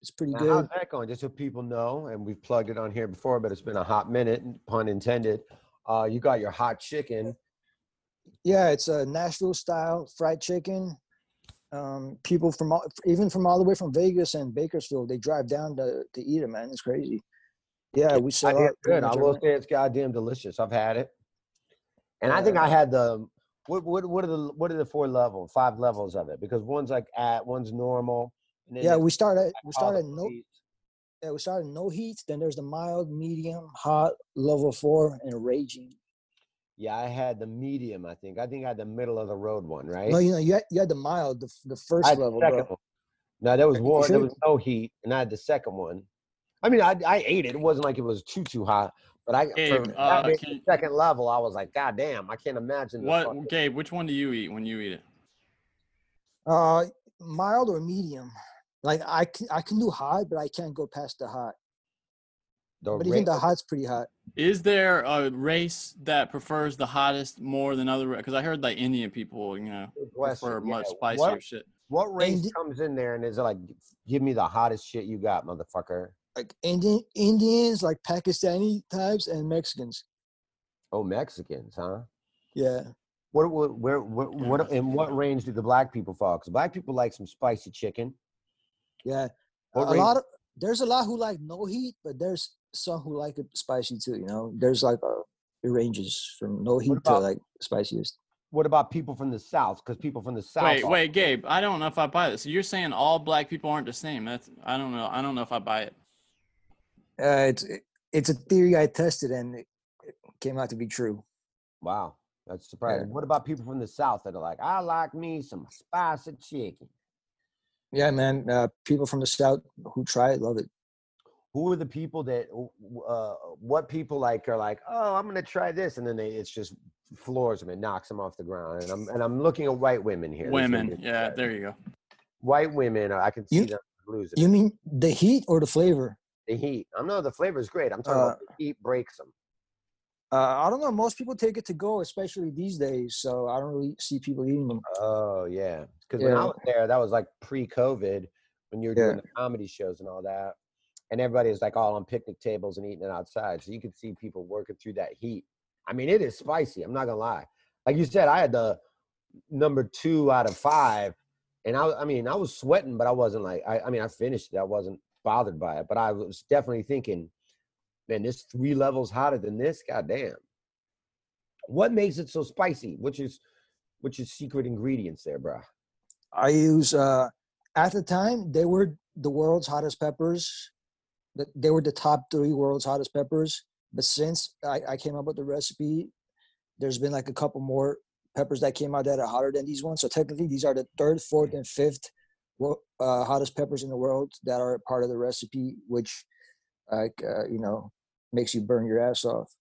It's pretty Now, good. how's that going? Just so people know, and we've plugged it on here before, but it's been a hot minute, pun intended. Uh, you got your hot chicken. Yeah, it's a Nashville style fried chicken. Um, people from all, even from all the way from Vegas and Bakersfield, they drive down to, to eat it, man. It's crazy. Yeah, we I sell hear out. it's pretty good. I will say it's goddamn delicious. I've had it, and I think I had the what what what are the what are the four level five levels of it? Because one's like at one's normal. And then Yeah, we started we all start the at no. heat. Yeah, we started no heat. Then there's the mild, medium, hot, level four, and raging. Yeah, I had the medium. I think. I think I had the middle of the road one, right? No, you know, you had, you had the mild, the, the first I had the level, second bro. one. No, that was warm. war. There was no heat, and I had the second one. I mean, I I ate it. It wasn't like it was too too hot, but I Gabe, for uh, that can- second level, I was like, God damn, I can't imagine. the fucking- What, Gabe? Which one do you eat when you eat it? Uh, mild or medium. Like I can, I can do hot, but I can't go past the hot. the But even the hot's pretty hot. Is there a race that prefers the hottest more than other? Because I heard like Indian people, you know, question, prefer much spicier What- shit. What race Indi- comes in there and is like, give me the hottest shit you got, motherfucker? Like Indian Indians, like Pakistani types, and Mexicans. Oh, Mexicans, huh? Yeah. What, what, where, what, what, in what range do the black people fall? Because black people like some spicy chicken. Yeah. What a range- lot of there's a lot who like no heat, but there's some who like it spicy too. You know, there's like uh, it ranges from no heat to like spiciest. What about people from the South? Because people from the South. Wait, are- wait, Gabe. I don't know if I buy this. So you're saying all black people aren't the same? That's I don't know. I don't know if I buy it. Uh, it's it's a theory I tested and it, it came out to be true. Wow, that's surprising. What about people from the South that are like, I like me some spicy chicken? Yeah, man. Uh, people from the south who try it love it. Who are the people that, uh, what people like are like, oh, I'm gonna try this, and then they, it's just floors them and knocks them off the ground. And I'm and I'm looking at white women here. There's Women. Yeah, there you go. white women. I can see You- them losing. You mean the heat or the flavor? the heat. I know the flavor is great. I'm talking Uh, about the heat breaks them. Uh, I don't know. Most people take it to go, especially these days. So I don't really see people eating them. Oh yeah, because when I was there, that was like pre-COVID when you were doing Yeah. the comedy shows and all that, and everybody was like all on picnic tables and eating it outside, so you could see people working through that heat. I mean, it is spicy. I'm not gonna lie. Like you said, I had the number two out of five, and I, I mean, I was sweating, but I wasn't like, I, I mean, I finished it. I wasn't bothered by it, but I was definitely thinking, man, this three levels hotter than this. Goddamn. What makes it so spicy? Which is, which is secret ingredients there, bro? I use uh at the time they were the world's hottest peppers. They were the top three world's hottest peppers. But since I, I came up with the recipe, there's been like a couple more peppers that came out that are hotter than these ones. So technically, these are the third, fourth, and fifth uh, hottest peppers in the world that are part of the recipe, which like uh, you know makes you burn your ass off.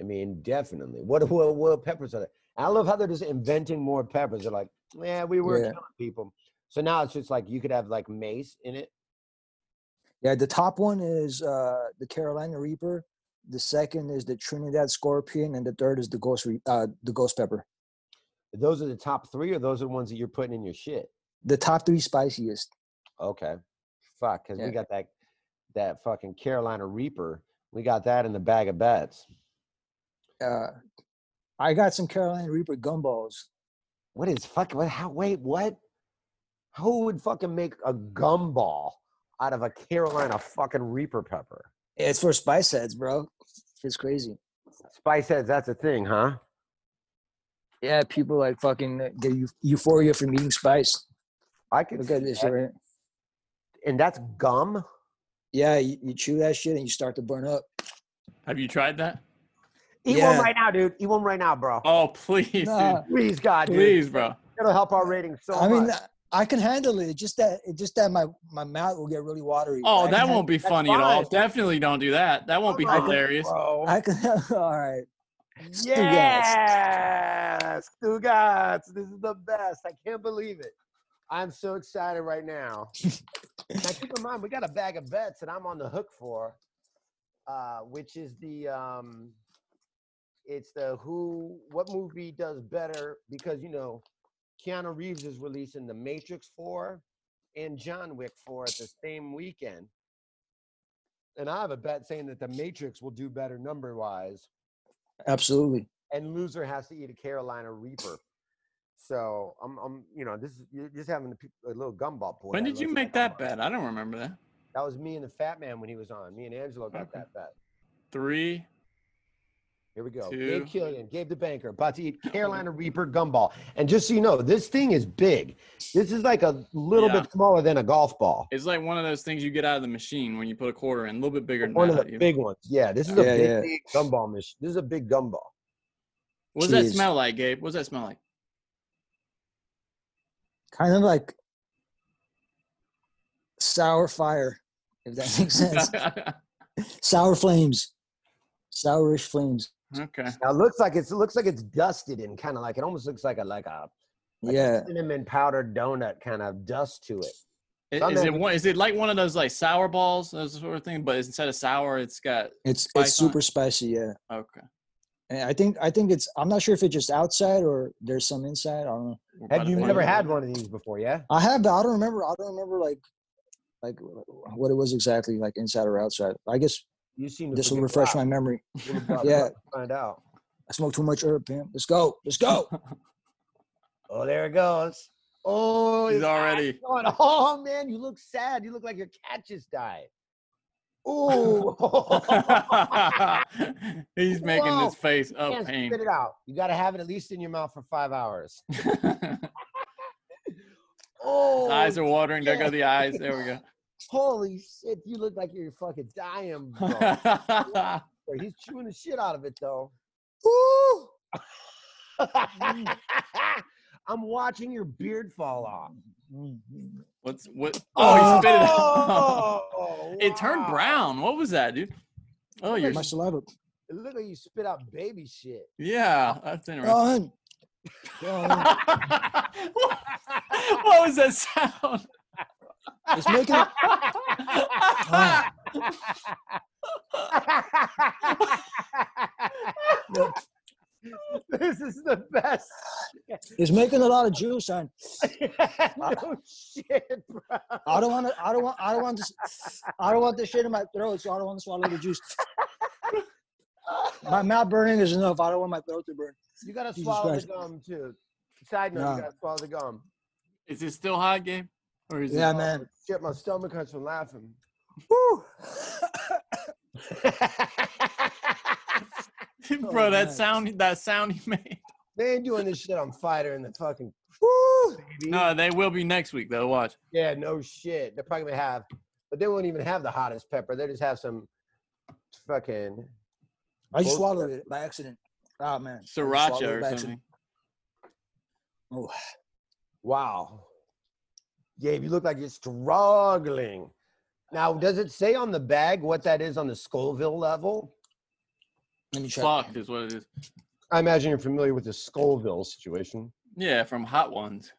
I mean, definitely. What what, what peppers are they? I love how they're just inventing more peppers. They're like, yeah, we were Yeah. killing people. So now it's just like you could have like mace in it. Yeah, the top one is uh, the Carolina Reaper. The second is the Trinidad Scorpion, and the third is the Ghost Re- uh, the Ghost Pepper. Those are the top three, or those are the ones that you're putting in your shit. The top three spiciest. Okay, fuck, because Yeah. we got that that fucking Carolina Reaper. We got that in the bag of bets. Uh, I got some Carolina Reaper gumballs. What is fuck? What? How? Wait, what? Who would fucking make a gumball out of a Carolina fucking Reaper pepper? It's for spice heads, bro. It's crazy. Spice heads, that's a thing, huh? Yeah, people like fucking uh, get euphoria from eating spice. I could Look at this that. Right? And that's gum. Yeah, you, you chew that shit and you start to burn up. Have you tried that? Eat Yeah. one right now, dude. Eat one right now, bro. Oh, please, Nah. dude. Please, God, dude. Please, bro. It'll help our ratings so I mean, much. I can handle it. Just that, it just that my my mouth will get really watery. Oh, that won't be funny at all. Definitely don't do that. That won't be Come on, hilarious. bro. I can. [LAUGHS] All right. Stugats. Yes, Stugats. This is the best. I can't believe it. I'm so excited right now. now keep in mind, we got a bag of bets that I'm on the hook for, uh, which is the um, it's the who what movie does better because you know Keanu Reeves is releasing The Matrix 4 and John Wick 4 at the same weekend. And I have a bet saying that The Matrix will do better number wise Absolutely. and loser has to eat a Carolina Reaper. So I'm, I'm, you know, this is you're just having a, a little gumball pull. When did you make that a- bet? I don't remember that. That was me and the Fat Man when he was on. Me and Angelo got Okay. that bet. Three. Here we go. Two. Gabe Killian, Gabe the banker, about to eat [LAUGHS] Carolina Reaper gumball. And just so you know, this thing is big. This is like a little Yeah. bit smaller than a golf ball. It's like one of those things you get out of the machine when you put a quarter in, a little bit bigger than One of that. the even. big ones. Yeah, this is a big, yeah. big gumball machine. This is a big gumball. What does that smell like, Gabe? What does that smell like? Kind of like sour fire, if that makes sense. [LAUGHS] sour flames, sourish flames. okay. Now it looks like it's it looks like it's dusted and kind of like it almost looks like a like a like a Yeah. cinnamon powdered donut kind of dust to it. I- Is it one? Is it like one of those like sour balls, those sort of thing? But instead of sour, it's got It's Spice it's on it? super spicy. Yeah. okay. And I think I think it's I'm not sure if it's just outside or there's some inside. I don't know. Have you never had one of these before? Yeah. I have, but I don't remember. I don't remember like like what it was exactly, like inside or outside. I guess You seem to this will refresh my memory. [LAUGHS] Yeah. let's Find out. I smoked too much herb, man. Let's go. Let's go. [LAUGHS] Oh, there it goes. Oh, He's already- going, Oh man, you look sad. You look like your cat just died. Oh, [LAUGHS] He's making Whoa. his face You can't pain. spit it out. You got to have it at least in your mouth for five hours. oh, [LAUGHS] eyes are watering. There go shit. the eyes. There we go. [LAUGHS] Holy shit, you look like you're fucking dying, bro. He's chewing the shit out of it though. Woo! I'm watching your beard fall off. What's what? Oh, he oh. spit it out. Oh, [LAUGHS] it turned brown. What was that, dude? Oh, you're my saliva. It looked like you spit out baby shit. yeah. That's Go interesting. on. Go on. [LAUGHS] what was that sound? It's making it. [LAUGHS] [LAUGHS] this is the best. It's making a lot of juice, [LAUGHS] and no shit, bro. I don't want to. I don't want. I don't want this. I don't want this shit in my throat, so I don't want to swallow the juice. My mouth burning is enough. I don't want my throat to burn. You gotta Jesus swallow Christ. the gum too. Side note, Nah. you gotta swallow the gum. Is it still hot, game? Or is Yeah, it? man. Oh, shit, my stomach hurts from laughing. Woo. [LAUGHS] [LAUGHS] Oh, Bro, that man. sound. That sound he made. They ain't doing this shit on Fighter and the fucking [LAUGHS] Woo. No, they will be next week though. Watch. Yeah, no shit. They're probably gonna have, but they won't even have the hottest pepper. They just have some fucking. I just Bullshit. swallowed it by accident. Oh man. I Sriracha or something. accident. Oh, Wow. Gabe, you look like you're struggling. Now, does it say on the bag what that is on the Scoville level? Let me check. Fucked is what it is. I imagine you're familiar with the Scoville situation. Yeah, from Hot Ones.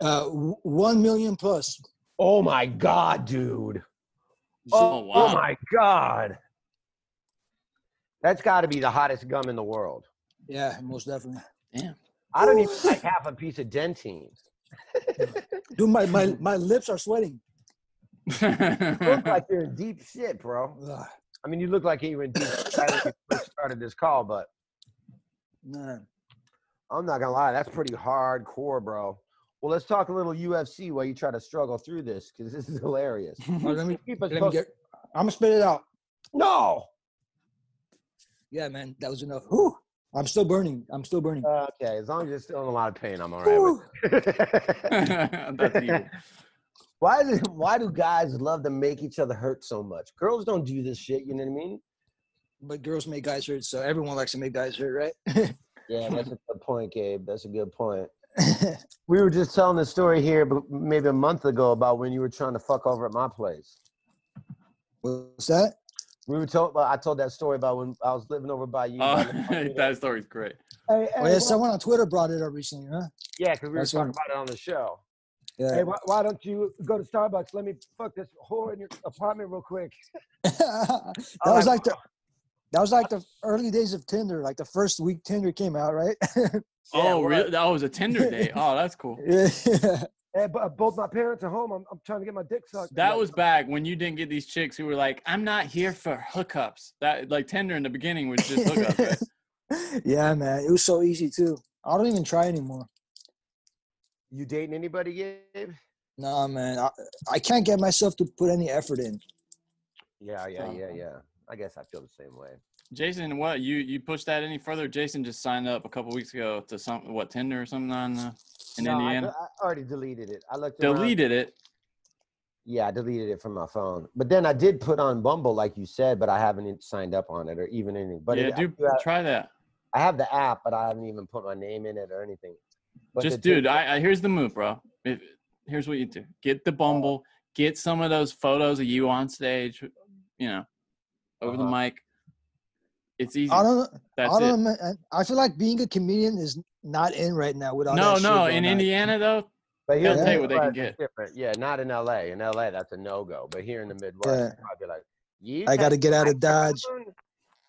Uh, w- one million plus. Oh my god, dude. Oh, Oh, wow. my god. That's got to be the hottest gum in the world. Yeah, most definitely. Damn. I don't even like half a piece of Dentyne. [LAUGHS] Dude, my, my, my lips are sweating. You [LAUGHS] look like you're in deep shit, bro. Ugh, I mean, you look like you were in deep shit when started this call, but man. I'm not gonna lie, that's pretty hardcore, bro. Well, let's talk a little UFC while you try to struggle through this because this is hilarious. [LAUGHS] Oh, let me, Keep us let me get. I'm gonna spit it out. No. Yeah, man, that was enough. Whew. I'm still burning. I'm still burning. Okay, as long as you're still in a lot of pain, I'm all right. with it. [LAUGHS] [LAUGHS] That's evil. Why is [LAUGHS] it, Why do guys love to make each other hurt so much? Girls don't do this shit. You know what I mean? But girls make guys hurt, so everyone likes to make guys hurt, right? Yeah, that's a good point, Gabe. That's a good point. [LAUGHS] We were just telling the story here, but maybe a month ago, about when you were trying to fuck over at my place. What's that? We were told. I told that story about when I was living over by you. Oh, by the- [LAUGHS] that story's great. Hey, Oh, hey, yeah, why- someone on Twitter brought it up recently, huh? yeah, because we were talking what- about it on the show. Yeah. Hey, why, why don't you go to Starbucks? Let me fuck this whore in your apartment real quick. [LAUGHS] that I'm was like, like the that was like the early days of Tinder, like the first week Tinder came out, right? [LAUGHS] oh, really? That was a Tinder date. [LAUGHS] Oh, that's cool. yeah. Hey, but uh, both my parents are home. I'm, I'm trying to get my dick sucked. That was back when you didn't get these chicks who were like, "I'm not here for hookups." That like Tinder in the beginning was just hookups. Right? yeah, man. It was so easy too. I don't even try anymore. You dating anybody, Gabe? Nah, man. I, I can't get myself to put any effort in. Yeah, yeah, yeah, yeah. I guess I feel the same way. Jason, what you you pushed that any further? Jason just signed up a couple weeks ago to some what Tinder or something on uh, in No, Indiana. I already deleted it. I looked around. Deleted it. Yeah, I deleted it from my phone. But then I did put on Bumble, like you said, but I haven't signed up on it or even anything. But yeah, it, I, dude, do have, try that. I have the app, but I haven't even put my name in it or anything. But Just dude, I, I here's the move, bro. If, here's what you do: get the Bumble, get some of those photos of you on stage, you know, over the Uh-huh. mic. It's easy. I don't. That's I it. don't. Man, I feel like being a comedian is not in right now. Without No, that shit no. going In on. Indiana, though, But they'll here's tell you what they can get. Different. Yeah, not in LA. In LA, that's a no go. But here in the Midwest, Yeah. I'd be like, you I got to get out of Dodge.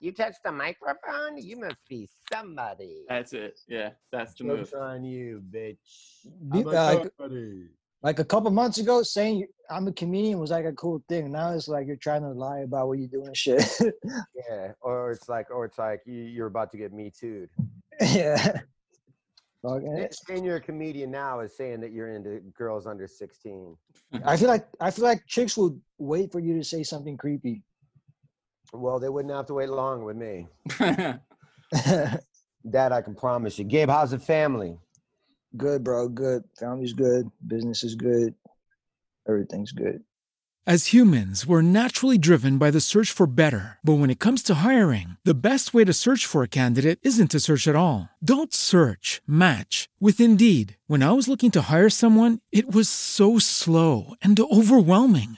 Phone? You touched the microphone? You must be somebody. That's it. Yeah, that's the Joke's move. on you, bitch. Be- I'm a uh, somebody. Like a couple months ago, saying I'm a comedian was like a cool thing. Now it's like you're trying to lie about what you're doing and shit. [LAUGHS] Yeah, or it's like, or it's like you, you're about to get me too. yeah. [LAUGHS] Fuck it. Saying you're a comedian now is saying that you're into girls under 16. I feel like I feel like chicks would wait for you to say something creepy. Well, they wouldn't have to wait long with me. [LAUGHS] that I can promise you. Gabe, how's the family? Good, bro. Good. Family's good. Business is good. Everything's good. As humans, we're naturally driven by the search for better. But when it comes to hiring, the best way to search for a candidate isn't to search at all. Don't search, match with Indeed. When I was looking to hire someone, it was so slow and overwhelming.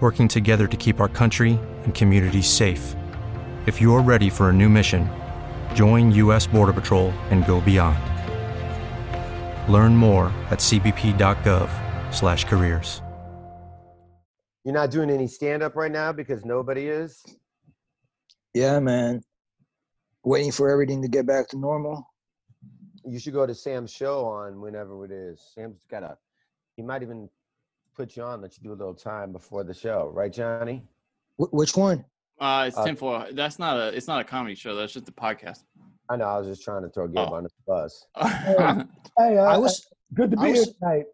working together to keep our country and communities safe. If you're ready for a new mission, join U.S. Border Patrol and go beyond. Learn more at cbp.gov/careers. You're not doing any stand up right now because nobody is? Yeah, man. Waiting for everything to get back to normal. You should go to Sam's show on whenever it is. Sam's got a, he might even put you on, let you do a little time before the show, right, Johnny? Wh- which one? Uh, it's Uh, tinfoil. That's not a. It's not a comedy show. That's just a podcast. I know, I was just trying to throw Gabe Oh. on the bus. [LAUGHS] Hey, uh, I was good to be was- here tonight.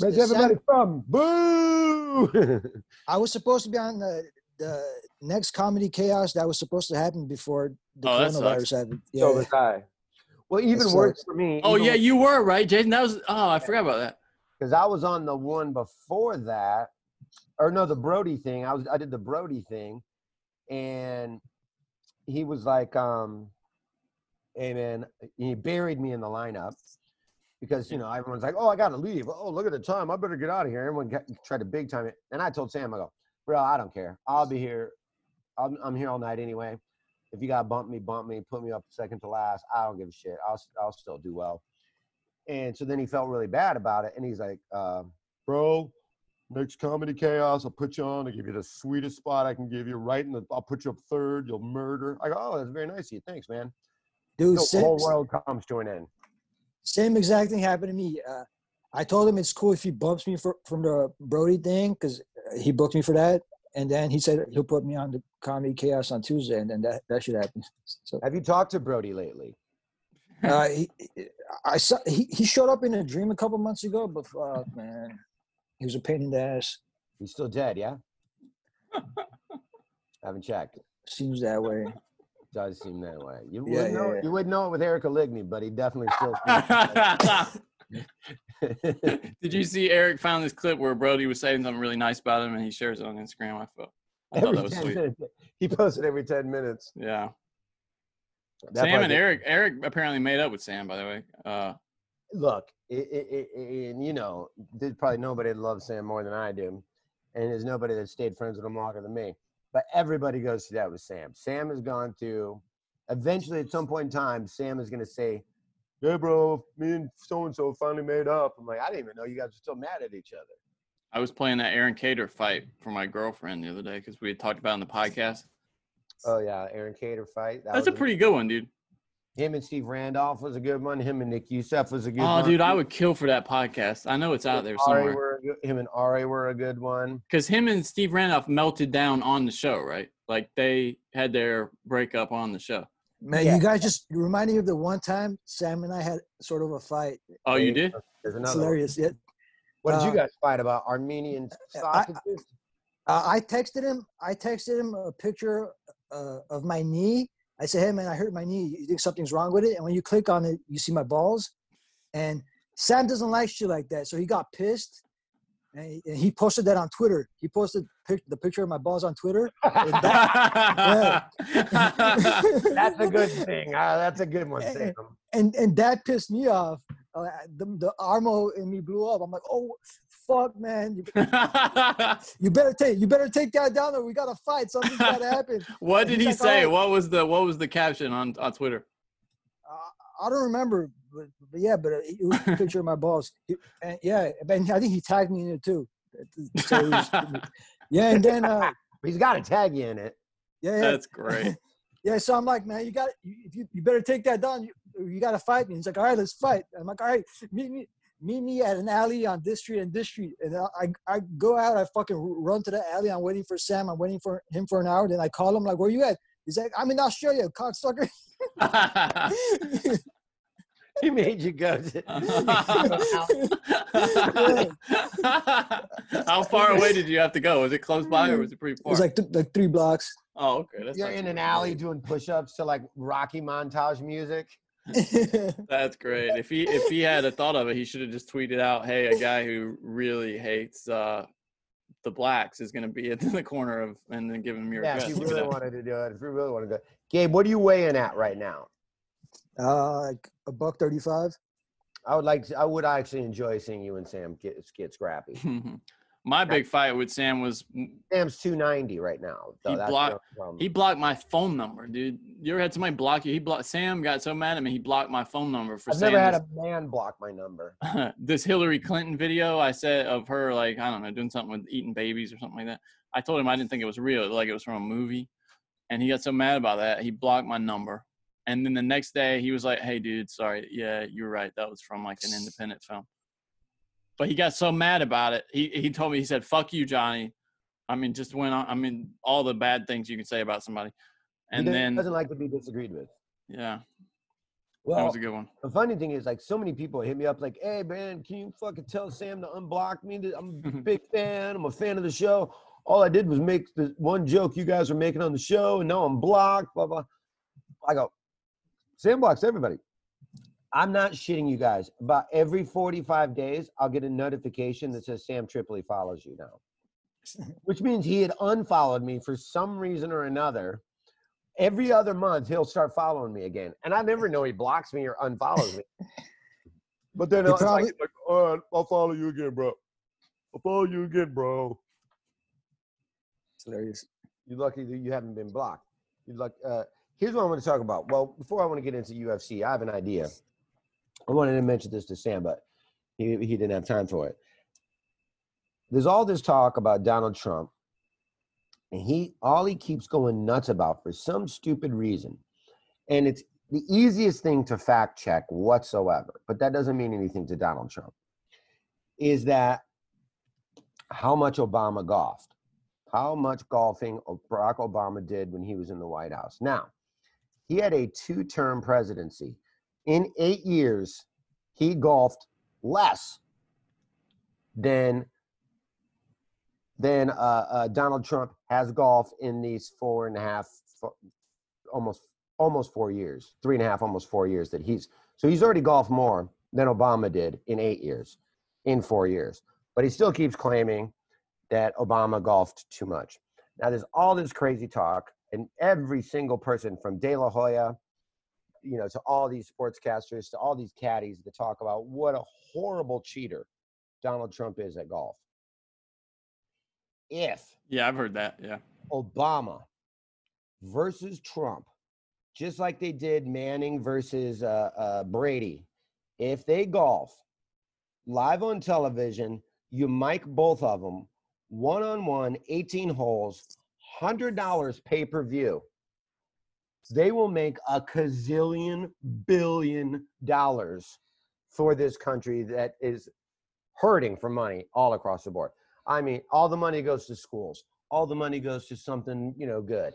Where's Sam- everybody from? Boo! [LAUGHS] I was supposed to be on the the next comedy chaos that was supposed to happen before the Oh, coronavirus happened. Yeah. So was I. Well, even That worse for me. oh yeah, you were right, Jason. That was. Oh, I forgot about that. Because I was on the one before that, or no, the Brody thing. I was I did the Brody thing, and he was like, um, "Hey man," he buried me in the lineup because you know everyone's like, "Oh, I gotta leave. Oh, look at the time. I better get out of here." Everyone got, tried to big time it, and I told Sam, "I go, bro, I don't care. I'll be here. I'm, I'm here all night anyway. If you got to bump me, bump me, put me up second to last. I don't give a shit. I'll I'll still do well." And so then he felt really bad about it, and he's like, uh, "Bro, next comedy chaos, I'll put you on. I'll give you the sweetest spot I can give you. Right in the, I'll put you up third. You'll murder." I go, "Oh, that's very nice of you. Thanks, man." Dude, So same, the whole world comes to an end. same exact thing happened to me. Uh, I told him it's cool if he bumps me for, from the Brody thing because he booked me for that. And then he said he'll put me on the comedy chaos on Tuesday, and then that, that should happen. [LAUGHS] So Have you talked to Brody lately? Uh, [LAUGHS] he, I saw he, he showed up in a dream a couple months ago, but fuck, man, he was a pain in the ass. He's still dead, yeah. [LAUGHS] Haven't checked. Seems that way. Does seem that way. You Yeah, wouldn't know. yeah, yeah. You wouldn't know it with Erica Ligney, but he definitely still. [LAUGHS] Did you see Eric found this clip where Brody was saying something really nice about him, and he shares it on Instagram? I thought, I thought every that was 10 sweet. minutes. He posted every ten minutes. Yeah. That Sam and did- Eric. Eric apparently made up with Sam, by the way. Uh, look, it, it, it, and you know, there's probably nobody that loves Sam more than I do, and there's nobody that stayed friends with him longer than me. But everybody goes through that with Sam. Sam has gone through. Eventually, at some point in time, Sam is going to say, "Hey, bro, me and so and so finally made up." I'm like, I didn't even know you guys were still mad at each other. I was playing that Aaron Carter fight for my girlfriend the other day because we had talked about it in the podcast. Oh yeah, Aaron Carter fight. That That's a was- pretty good one, dude. Him and Steve Randolph was a good one. Him and Nick Youssef was a good Oh, one. dude, I would kill for that podcast. I know it's out there Ari somewhere. were a good- him and Ari were a good one. Because him and Steve Randolph melted down on the show, right? Like they had their breakup on the show. Man, Yeah. you guys just you remind me of the one time Sam and I had sort of a fight. Oh, you did? There's It's another one. hilarious. Yeah. What did you Uh, guys fight about? Armenian sausages? Uh, I texted him. I texted him a picture uh, of my knee. I said, "Hey man, I hurt my knee. You think something's wrong with it?" And when you click on it, you see my balls. And Sam doesn't like shit like that, so he got pissed, and he, and he posted that on Twitter. He posted pic- the picture of my balls on Twitter. And that- [LAUGHS] That's a good thing. Uh, [LAUGHS] that's a good one, Sam. and and that pissed me off. Uh, the, the Armo in me blew up. I'm like, oh fuck, man, you, [LAUGHS] you better take you better take that down, or we gotta fight. Something's gotta [LAUGHS] happen. What And did he like, say? "Alright." What was the what was the caption on, on Twitter? I don't remember, but, but yeah, but it was a picture of my balls. He- And yeah, and I think he tagged me in it too. So it was- [LAUGHS] yeah, and then uh, He's got to tag you in it. yeah, yeah. That's great. Yeah, so I'm like, man, you got if you, you better take that down. You, you got to fight me. He's like, all right, let's fight. I'm like, all right, meet me meet me at an alley on this street and this street. And I I, I go out, I fucking run to the alley. I'm waiting for Sam. I'm waiting for him for an hour. Then I call him like, where you at? He's like, I'm in Australia, cocksucker. [LAUGHS] [LAUGHS] He made you go. To, [LAUGHS] How far away did you have to go? Was it close by or was it pretty far? It was like th- like three blocks. oh, okay. That's You're in an alley doing push-ups to like Rocky montage music. [LAUGHS] That's great. If he if he had a thought of it, he should have just tweeted out, "Hey, a guy who really hates uh, the blacks is going to be at [LAUGHS] the corner of," and then give him your Yeah, address. if you really [LAUGHS] wanted to do it, if you really wanted to go. Gabe, what are you weighing at right now? Uh, like a buck thirty-five. I would like. To, I would actually enjoy seeing you and Sam get get scrappy. My big fight with Sam was Sam's two ninety right now. So he blocked he blocked my phone number, dude. You ever had somebody block you? He blocked Sam got so mad at me he blocked my phone number for I've saying never had a man block my number. [LAUGHS] this Hillary Clinton video I said of her like I don't know doing something with eating babies or something like that. I told him I didn't think it was real, like it was from a movie, and he got so mad about that he blocked my number. And then the next day he was like, "Hey, dude, sorry, yeah, you're right. That was from like an independent film." But he got so mad about it. He he told me he said, "Fuck you, Johnny." I mean, just went on. I mean, all the bad things you can say about somebody. And doesn't- then doesn't like to be disagreed with. yeah, Well, that was a good one. The funny thing is, like, so many people hit me up, like, "Hey, man, can you fucking tell Sam to unblock me? I'm a [LAUGHS] big fan. I'm a fan of the show. All I did was make the one joke you guys were making on the show, and now I'm blocked." Blah blah. I go, Sam blocks everybody. I'm not shitting you guys. About every 45 days, I'll get a notification that says Sam Tripoli follows you now, [LAUGHS] which means he had unfollowed me for some reason or another. Every other month, he'll start following me again, and I never know he blocks me or unfollows me. [LAUGHS] But then like, probably- like, all right, I'll follow you again, bro. I'll follow you again, bro. It's hilarious. You're lucky that you haven't been blocked. You luck. Uh, here's what I want to talk about. Well, before I want to get into UFC, I have an idea. I wanted to mention this to Sam, but he, he didn't have time for it. There's all this talk about Donald Trump, and he all he keeps going nuts about for some stupid reason, and it's the easiest thing to fact check whatsoever, but that doesn't mean anything to Donald Trump. Is that how much Obama golfed? how much golfing Barack Obama did when he was in the White House. Now, he had a two term presidency. In eight years, he golfed less than, than uh, uh, Donald Trump has golfed in these four and a half, almost almost four years, three and a half, almost four years that he's so he's already golfed more than Obama did in eight years, in four years. But he still keeps claiming that Obama golfed too much. Now there's all this crazy talk, and every single person from De La Hoya, you know, to all these sportscasters, to all these caddies that talk about what a horrible cheater Donald Trump is at golf. If Yeah, I've heard that. Yeah. Obama versus Trump, just like they did Manning versus uh, uh, Brady, if they golf live on television, you mic both of them one on one, 18 holes, $100 pay per view. They will make a gazillion billion dollars for this country that is hurting for money all across the board. I mean, all the money goes to schools. All the money goes to something, you know, good.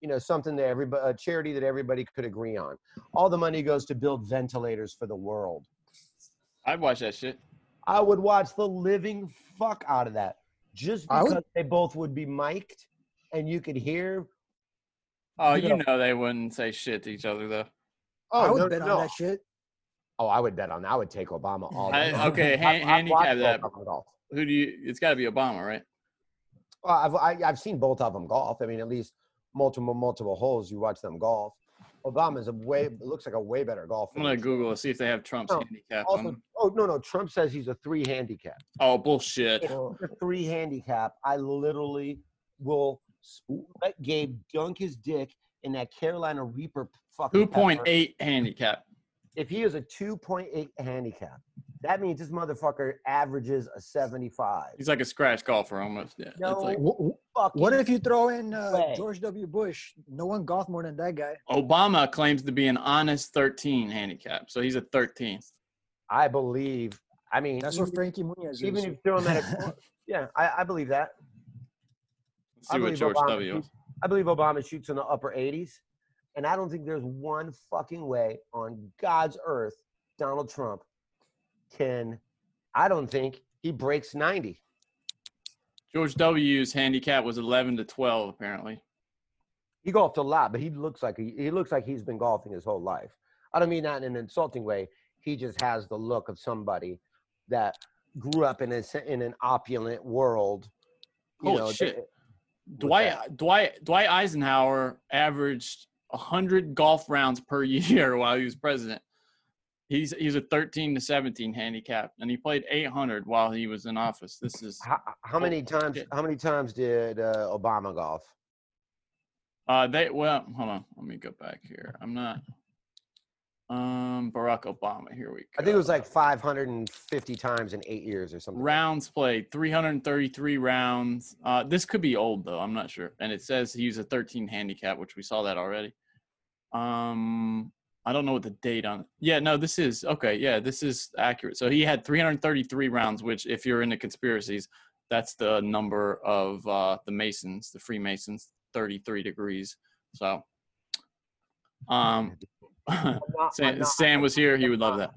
You know, something that everybody, a charity that everybody could agree on. All the money goes to build ventilators for the world. I'd watch that shit. I would watch the living fuck out of that just I would- because they both would be mic'd and you could hear. Oh, You you know- know they wouldn't say shit to each other though. Oh, I would no, bet no. on that shit. Oh, I would bet on that. I would take Obama all I- day. okay, hand, [LAUGHS] I've handicap that. both of them golf. Who do you? It's got to be Obama, right? Well, I've I, I've seen both of them golf. I mean, at least multiple multiple holes. You watch them golf. Obama's a way looks like a way better golfer. I'm gonna Google to see if they have Trump's Oh, handicap. Also, oh no, no. Trump says he's a three handicap. Oh bullshit! If a three handicap, I literally will sp- let Gabe dunk his dick in that Carolina Reaper fucking. Two point pepper. eight handicap. If he is a two point eight handicap, that means this motherfucker averages a seventy five. He's like a scratch golfer almost. Yeah. No It's like, Wh- wh- What if you throw in uh, way. George W. Bush? No one golfed more than that guy. Obama claims to be an honest 13 handicap, so he's a 13. I believe. I mean, That's what Frankie Muniz even if you throw him at a [LAUGHS] yeah, I, I believe that. I see what believe George Obama W. shoots- I believe Obama shoots in the upper 80s, and I don't think there's one fucking way on God's earth Donald Trump can. I don't think he breaks 90. George W.'s handicap was 11 to 12, apparently. He golfed a lot, but he looks like he, he looks like he's been golfing his whole life. I don't mean that in an insulting way. He just has the look of somebody that grew up in a, in an opulent world. You Holy know, shit. Dwight, that. Dwight, Dwight Eisenhower averaged 100 golf rounds per [LAUGHS] year while he was president. He's he's a 13 to 17 handicap, and he played 800 while he was in office. This is How, how many times? shit. How many times did uh, Obama golf? uh they well hold on let me go back here i'm not um barack obama here we go I think it was like 550 times in eight years or something. rounds played 333 rounds. Uh this could be old though i'm not sure. And it says he used a 13 handicap which we saw that already. Um i don't know what the date on yeah no this is okay yeah this is accurate. So he had 333 rounds which if you're into conspiracies that's the number of uh the masons the freemasons 33 degrees. So um [LAUGHS] [LAUGHS] not- sam, was here he would love that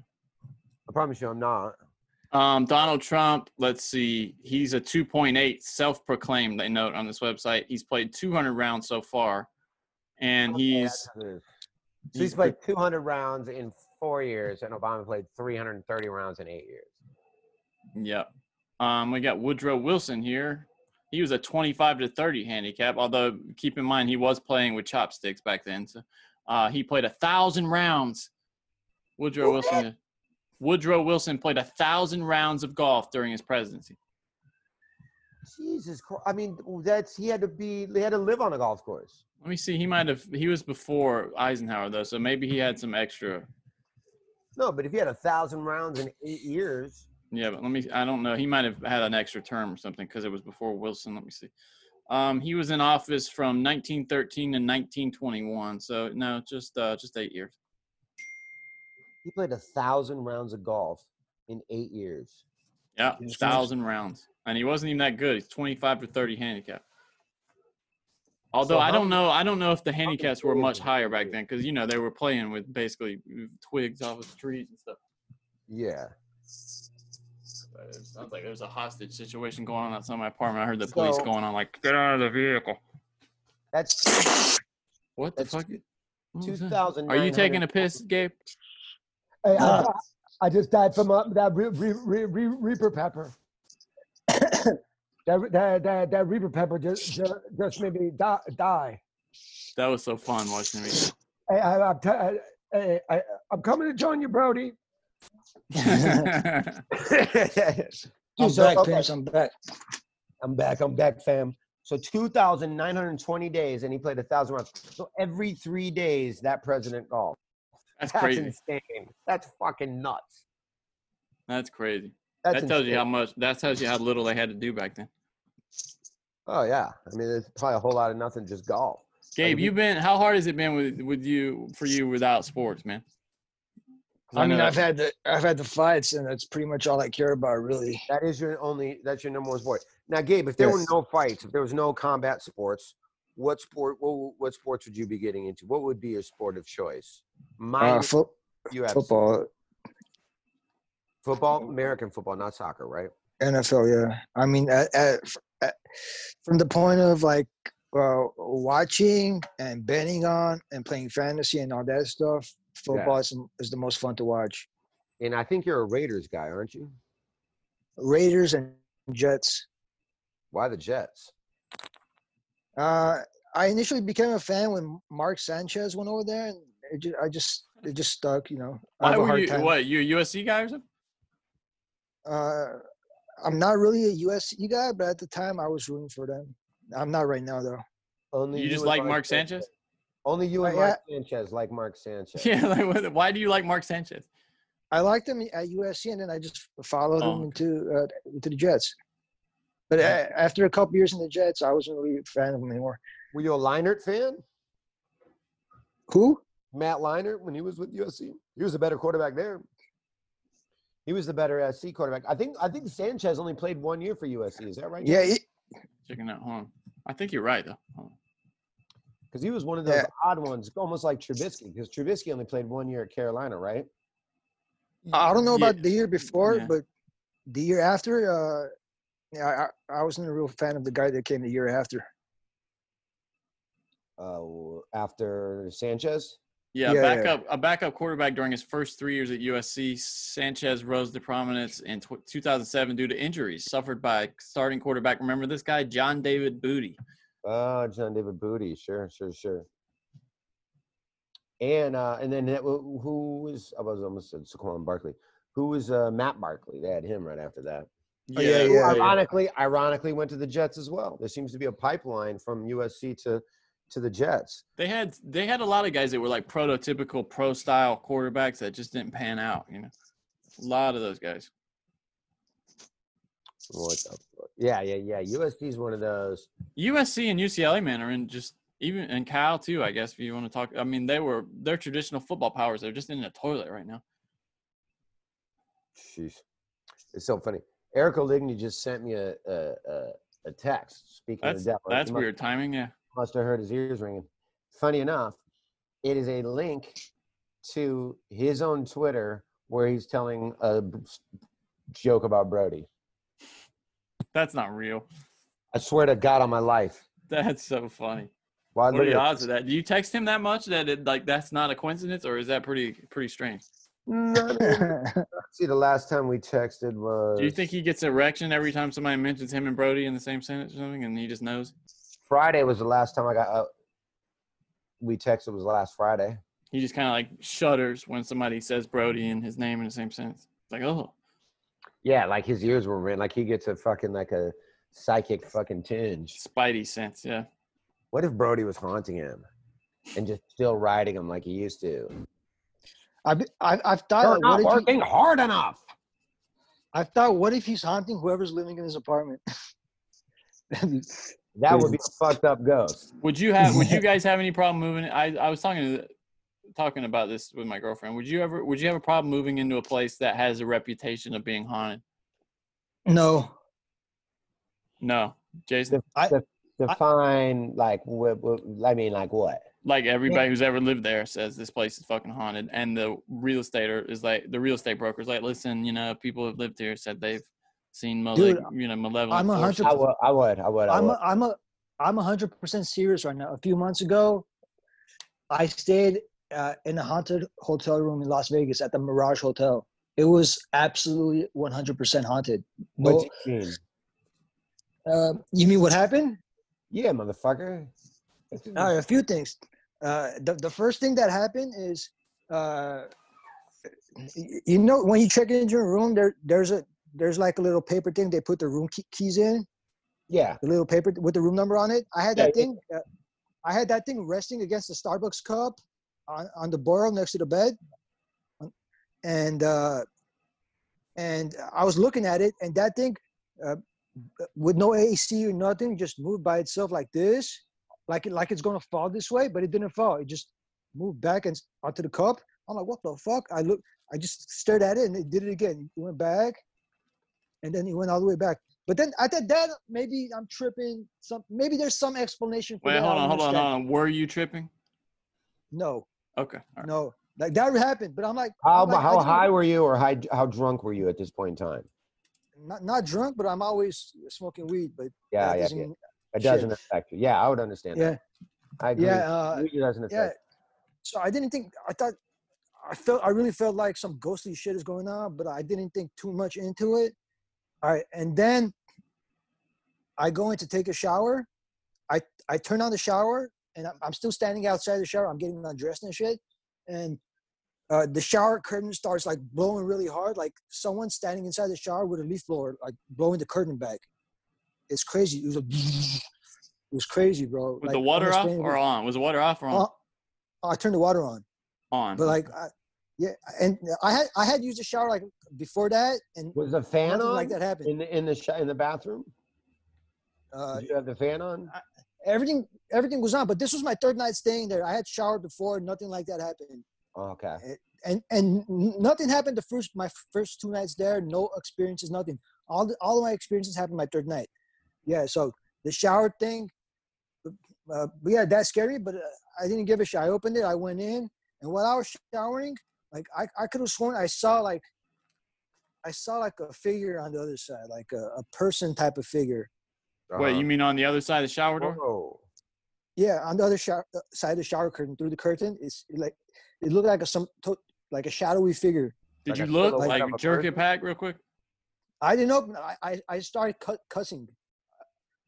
I promise you, I'm not. um, Donald Trump, let's see. He's a 2.8 self proclaimed, they note on this website. He's played 200 rounds so far. And he's, So he's played 200 rounds in four years, and Obama played 330 rounds in eight years. yep. Um, we got Woodrow Wilson here. He was a 25 to 30 handicap, although keep in mind he was playing with chopsticks back then. So uh, he played a thousand rounds. Woodrow Wilson. Woodrow Wilson played a thousand rounds of golf during his presidency. Jesus Christ! I mean, that's he had to be. He had to live on a golf course. Let me see. He might have. He was before Eisenhower though, so maybe he had some extra. No, but if he had a thousand rounds in eight years, Yeah, but let me. I don't know. He might have had an extra term or something because it was before Wilson. Let me see. Um, he was in office from 1913 to 1921. So no, just uh, just eight years. he played a thousand rounds of golf in eight years. Yeah, thousand rounds, and he wasn't even that good. He's 25 to 30 handicap. Although So I don't know, I don't know if the handicaps were much higher back then because you know they were playing with basically twigs off of trees and stuff. Yeah. But It sounds like there's a hostage situation going on outside my apartment. I heard the police So- going on like, "Get out of the vehicle." That's What the That's fuck? What two was that? thousand. Are you taking a piss, Gabe? Hey, I, Uh, I just died from uh, that re, re, re, re, Reaper pepper. [COUGHS] that, that, that, that Reaper pepper just, just, just made me die. die. That was so fun watching me. Hey, I, I'm, t- I, hey, I, I'm coming to join you, Brody. [LAUGHS] I'm So, back, okay. Pimps. I'm back. I'm back. I'm back, fam. So 2,920 days, and he played a thousand rounds. So every three days, that president golfed. That's That's crazy. insane. That's fucking nuts. That's crazy. That's that tells you how much. That tells you how little they had to do back then. Oh yeah. I mean, there's probably a whole lot of nothing, just golf. Gabe, you've been. How hard has it been with with you for you without sports, man? 'Cause I mean, I've had the I've had the fights, and that's pretty much all I care about, really. That is your only. That's your number one sport. Now, Gabe, if there were no fights, if there was no combat sports, what sport? What, what sports would you be getting into? What would be your sport of choice? Mine. Uh, fo- UFC. football, Football, American football, not soccer, right? NFL, yeah. I mean, at, at, at, from the point of like uh, watching and betting on and playing fantasy and all that stuff, football is, is the most fun to watch. And I think you're a Raiders guy, aren't you? Raiders and Jets. Why the Jets? Uh, I initially became a fan when Mark Sanchez went over there, and it just, I just it just stuck. You know, Why were you? time- What you a USC guy or something? Uh, I'm not really a USC guy, but at the time I was rooting for them. I'm not right now though. Only You just like Mark Sanchez? Only you and Uh, Mark Sanchez like Mark Sanchez. [LAUGHS] Yeah. Like, why do you like Mark Sanchez? I liked him at USC, and then I just followed Oh, him into uh, into the Jets. But a after a couple years in the Jets, I wasn't really a fan of him anymore. Were you a Leinart fan? Who? Matt Leinart when he was with USC. He was a better quarterback there. He was the better SC quarterback. I think. I think Sanchez only played one year for USC. Is that right? Yeah, he, Checking out. Hold on. I think you're right though. Hold on. because he was one of those Yeah. odd ones, almost like Trubisky. Because Trubisky only played one year at Carolina, right? I don't know Yeah. about the year before, Yeah. but the year after, uh, yeah, I, I wasn't a real fan of the guy that came the year after. Uh, after Sanchez. Yeah, Yeah, yeah. backup a backup quarterback during his first three years at USC. Sanchez rose to prominence in tw 2007 due to injuries suffered by starting quarterback. Remember this guy, John David Booty. Oh, John David Booty. Sure, sure, sure. And uh, and then that, who who was I was almost said Saquon Barkley. Who was uh, Matt Barkley? They had him right after that. Oh, yeah, Who yeah. Ironically, ironically went to the Jets as well. There seems to be a pipeline from USC to to the Jets. They had they had a lot of guys that were like prototypical pro style quarterbacks that just didn't pan out. You know, a lot of those guys. What the? Yeah, yeah, yeah. USC is one of those. USC and UCLA man are in just even and Cal too. I guess if you want to talk, I mean they were they're traditional football powers. They're just in the toilet right now. Sheesh. It's so funny. Eric Oligny just sent me a a, a, a text. Speaking That's of the devil, that's must- weird timing. Yeah. Must have heard his ears ringing. Funny enough, it is a link to his own Twitter where he's telling a joke about Brody. That's not real. I swear to God on my life. That's so funny. Why What are the odds of that? Do you text him that much that it like that's not a coincidence, or is that pretty pretty strange? [LAUGHS] See, the last time we texted was Do you think he gets erection every time somebody mentions him and Brody in the same sentence or something, and he just knows? Friday was the last time I got. Uh, we texted was last Friday. He just kind of like shudders when somebody says Brody and his name in the same sentence. It's like, oh, Yeah, like his ears were ringing. Like he gets a fucking like a psychic fucking tinge. Spidey sense, yeah. What if Brody was haunting him and just still riding him like he used to? I've I've, I've thought You're not what if he- working hard enough. I've thought, what if he's haunting whoever's living in his apartment? [LAUGHS] That would be a fucked up ghost. Would you have? Would you guys have any problem moving? I I was talking to talking about this with my girlfriend. Would you ever? Would you have a problem moving into a place that has a reputation of being haunted? no, No, Jason. I, Define like what, what? I mean, like what? like everybody who's ever lived there says this place is fucking haunted and the real estater is like the real estate broker's like listen you know people have lived here said they've seen male- Dude, you know malevolent I'm a forces. hundred- I would. I would. I would. I I'm would. a, I'm a I'm a hundred percent serious right now. A few months ago, I stayed uh, in a haunted hotel room in Las Vegas at the Mirage Hotel. It was absolutely 100% haunted. What No, you mean? uh, you mean what happened? Yeah, motherfucker. All right, a few things. Uh, the the first thing that happened is, uh, you know, when you check into your room, there there's a there's like a little paper thing they put the room key, keys in. Yeah. The little paper with the room number on it. I had that yeah. thing. Uh, I had that thing resting against the Starbucks cup on, on the bureau next to the bed, and uh, and I was looking at it, and that thing, uh, with no AC or nothing, just moved by itself like this, like it like it's gonna fall this way, but it didn't fall. It just moved back and onto the cup. I'm like, what the fuck? I look, I just stared at it and it did it again. It went back, and then it went all the way back. But then I thought that maybe I'm tripping. Some maybe there's some explanation for Wait, that. I hold on, hold on, hold on. Were you tripping? No, Okay. all right. no, like that happened. But I'm like, How I'm like, how high were you, or how how drunk were you at this point in time? Not not drunk, but I'm always smoking weed. But Yeah, that yeah, doesn't yeah. mean It shit. doesn't affect you. Yeah, I would understand Yeah. that. I agree. Yeah, uh, Weed doesn't yeah. affect. So I didn't think. I thought. I felt. I really felt like some ghostly shit is going on, but I didn't think too much into it. All right, and then I go in to take a shower. I I turn on the shower, and I'm, I'm still standing outside the shower. I'm getting undressed and shit, and uh, the shower curtain starts like blowing really hard, like someone standing inside the shower with a leaf blower, like blowing the curtain back. It's crazy. It was a. [LAUGHS] It was crazy, bro. Was Like, the water off unexplainable. or on? Was the water off or on? Uh, I turned the water on. on. But like, I, yeah, and I had I had used the shower like before that, and Was the fan on like that happened. in the in the sh- in the bathroom? Uh, Did you have the fan on? Everything everything was on, but this was my third night staying there. I had showered before, nothing like that happened, okay. and and nothing happened the first my first two nights there. No experiences, nothing. All the, all of my experiences happened my third night. Yeah, so the shower thing, uh, but yeah, that's scary. But uh, I didn't give a shit. I opened it. I went in, and while I was showering, like I, I could have sworn I saw like I saw like a figure on the other side, like a, a person type of figure. Wait, Uh-huh. you mean on the other side of the shower door? Oh. Yeah, on the other shower, uh, side of the shower curtain, through the curtain, it's like it looked like a some to- like a shadowy figure. Did Like you look silhouette like of jerk it back real quick? I didn't open. I I, I started cut, cussing,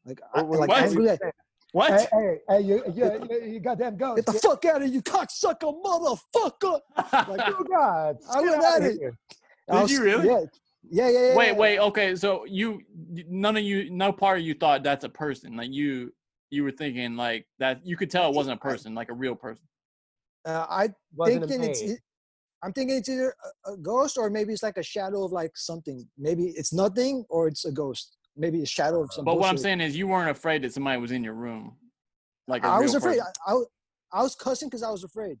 like I, What- like what? angry. Like, What? Hey, hey, hey, you, you, you, you goddamn ghost. Get the fuck out of you, cocksucker, motherfucker! [LAUGHS] Like, Oh, God. I Get went at it. Did was- you really? Yeah, yeah, yeah. yeah Wait, yeah. wait. Okay, so you, none of you, no part of you thought that's a person. Like you, you were thinking like that. You could tell it wasn't a person, like a real person. Uh, I Wasn't thinking it's. I'm thinking it's either a, a ghost or maybe it's like a shadow of like something. Maybe it's nothing or it's a ghost. Maybe a shadow of something. But what I'm saying is, you weren't afraid that somebody was in your room, like a I real was afraid. person. I, I, was- I was cussing because I was afraid.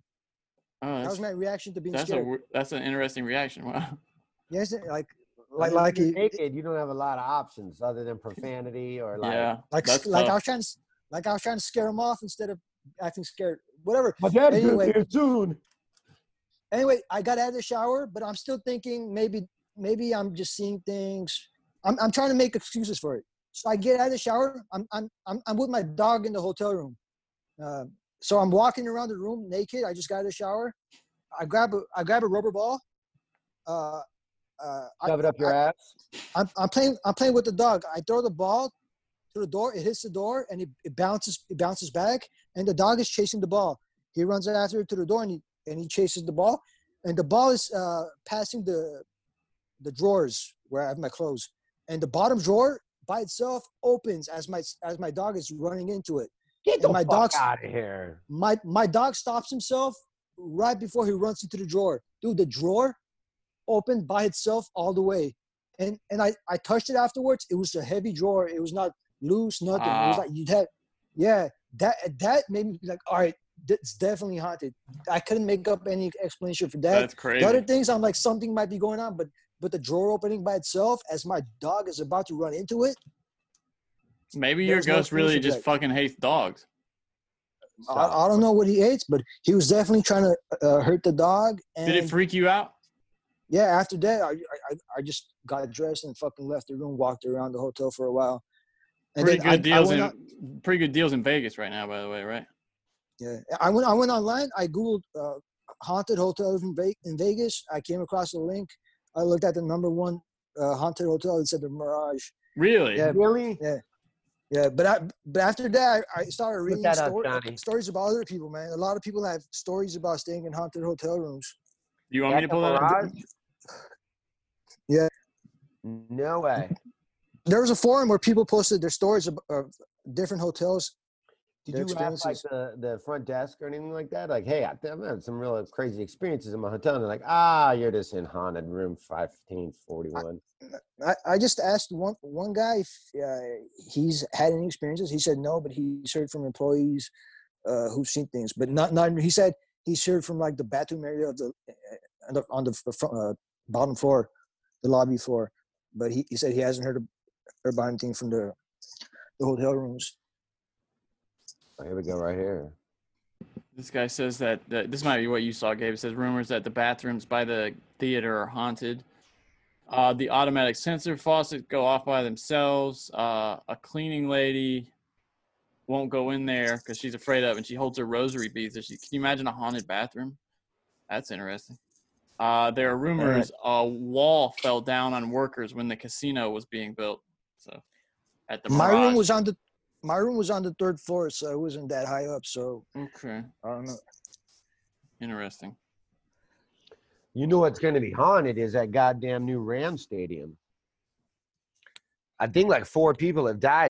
Oh, That that's, was my reaction to being that's a scared. wor- that's an interesting reaction. Wow. Yes, like I like like you're it- naked, you don't have a lot of options other than profanity or like. yeah. like that's like I was trying to like I was trying to scare him off instead of acting scared. Whatever. My dad's Anyway. here soon. Anyway, I got out of the shower, but I'm still thinking maybe maybe I'm just seeing things. I'm I'm trying to make excuses for it. So I get out of the shower. I'm I'm I'm, I'm with my dog in the hotel room. Uh, so I'm walking around the room naked. I just got out of the shower. I grab a I grab a rubber ball. Uh, uh, Shove it up your I- ass. I'm, I'm playing I'm playing with the dog. I throw the ball to the door. It hits the door and it, it bounces it bounces back. And the dog is chasing the ball. He runs after it to the door and he and he chases the ball. And the ball is uh, passing the the drawers where I have my clothes. And the bottom drawer by itself opens as my as my dog is running into it. Get And the my fuck dog's- out of here. My my dog stops himself right before he runs into the drawer. Dude, the drawer opened by itself all the way. And and I, I touched it afterwards. It was a heavy drawer. It was not loose, nothing. It was like you'd have yeah, that that made me be like, all right, that's definitely haunted. I couldn't make up any explanation for that. That's crazy. The other things I'm like something might be going on, but but the drawer opening by itself as my dog is about to run into it, Maybe your there's no ghost really just that. fucking hates dogs. I, I don't know what he hates, but he was definitely trying to uh, hurt the dog. And Did it freak you out? Yeah, after that, I, I I just got dressed and fucking left the room, walked around the hotel for a while. And Pretty good I deals went in on- pretty good deals in Vegas right now, by the way, right? Yeah, I went. I went online. I googled uh, haunted hotels in, Ve- in Vegas. I came across a link. I looked at the number one uh, haunted hotel. It said the Mirage. Really? Yeah, Really? yeah, yeah. But I, but after that, I, I started reading that up, stories about other people. Man, a lot of people have stories about staying in haunted hotel rooms. You want me to pull that up? Yeah, No way. there was a forum where people posted their stories of, of different hotels Did you ask like the, the front desk or anything like that? Like, hey, I've had some real crazy experiences in my hotel. And they're like, ah, you're just in haunted room 1541. I, I just asked one one guy if uh, he's had any experiences. He said no, but he's heard from employees uh, who've seen things. But not not. He said he's heard from like the bathroom area of the uh, on the, on the front, uh, bottom floor, the lobby floor. But he, he said he hasn't heard, heard about anything from the the hotel rooms. Oh, here we go, right here. This guy says that, that this might be what you saw, Gabe. It says rumors that the bathrooms by the theater are haunted. Uh, the automatic sensor faucets go off by themselves. Uh, a cleaning lady won't go in there because she's afraid of, and she holds her rosary beads. She, can you imagine a haunted bathroom? That's interesting. Uh, there are rumors a wall fell down on workers when the casino was being built. So, at the My room was on the my room was on the third floor, so it wasn't that high up. So okay, I don't know. Interesting. You know what's going to be haunted is that goddamn new Ram Stadium. I think like four people have died.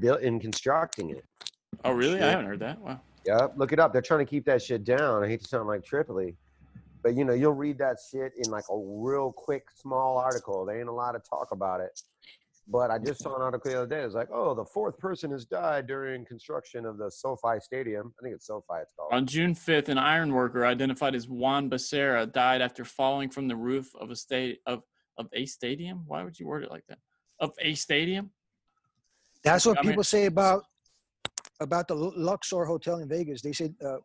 built in constructing it. Oh, really? I haven't heard that. Wow. Yeah, look it up. They're trying to keep that shit down. I hate to sound like Tripoli, but you know, you'll read that shit in like a real quick, small article. There ain't a lot of talk about it. But I just saw an article the other day. It's like, oh, the fourth person has died during construction of the SoFi Stadium. I think it's SoFi. It's called. On June 5th, an iron worker identified as Juan Becerra died after falling from the roof of a state of of a stadium. Why would you word it like that? Of a stadium? That's what I mean- people say about about the Luxor Hotel in Vegas. They say uh,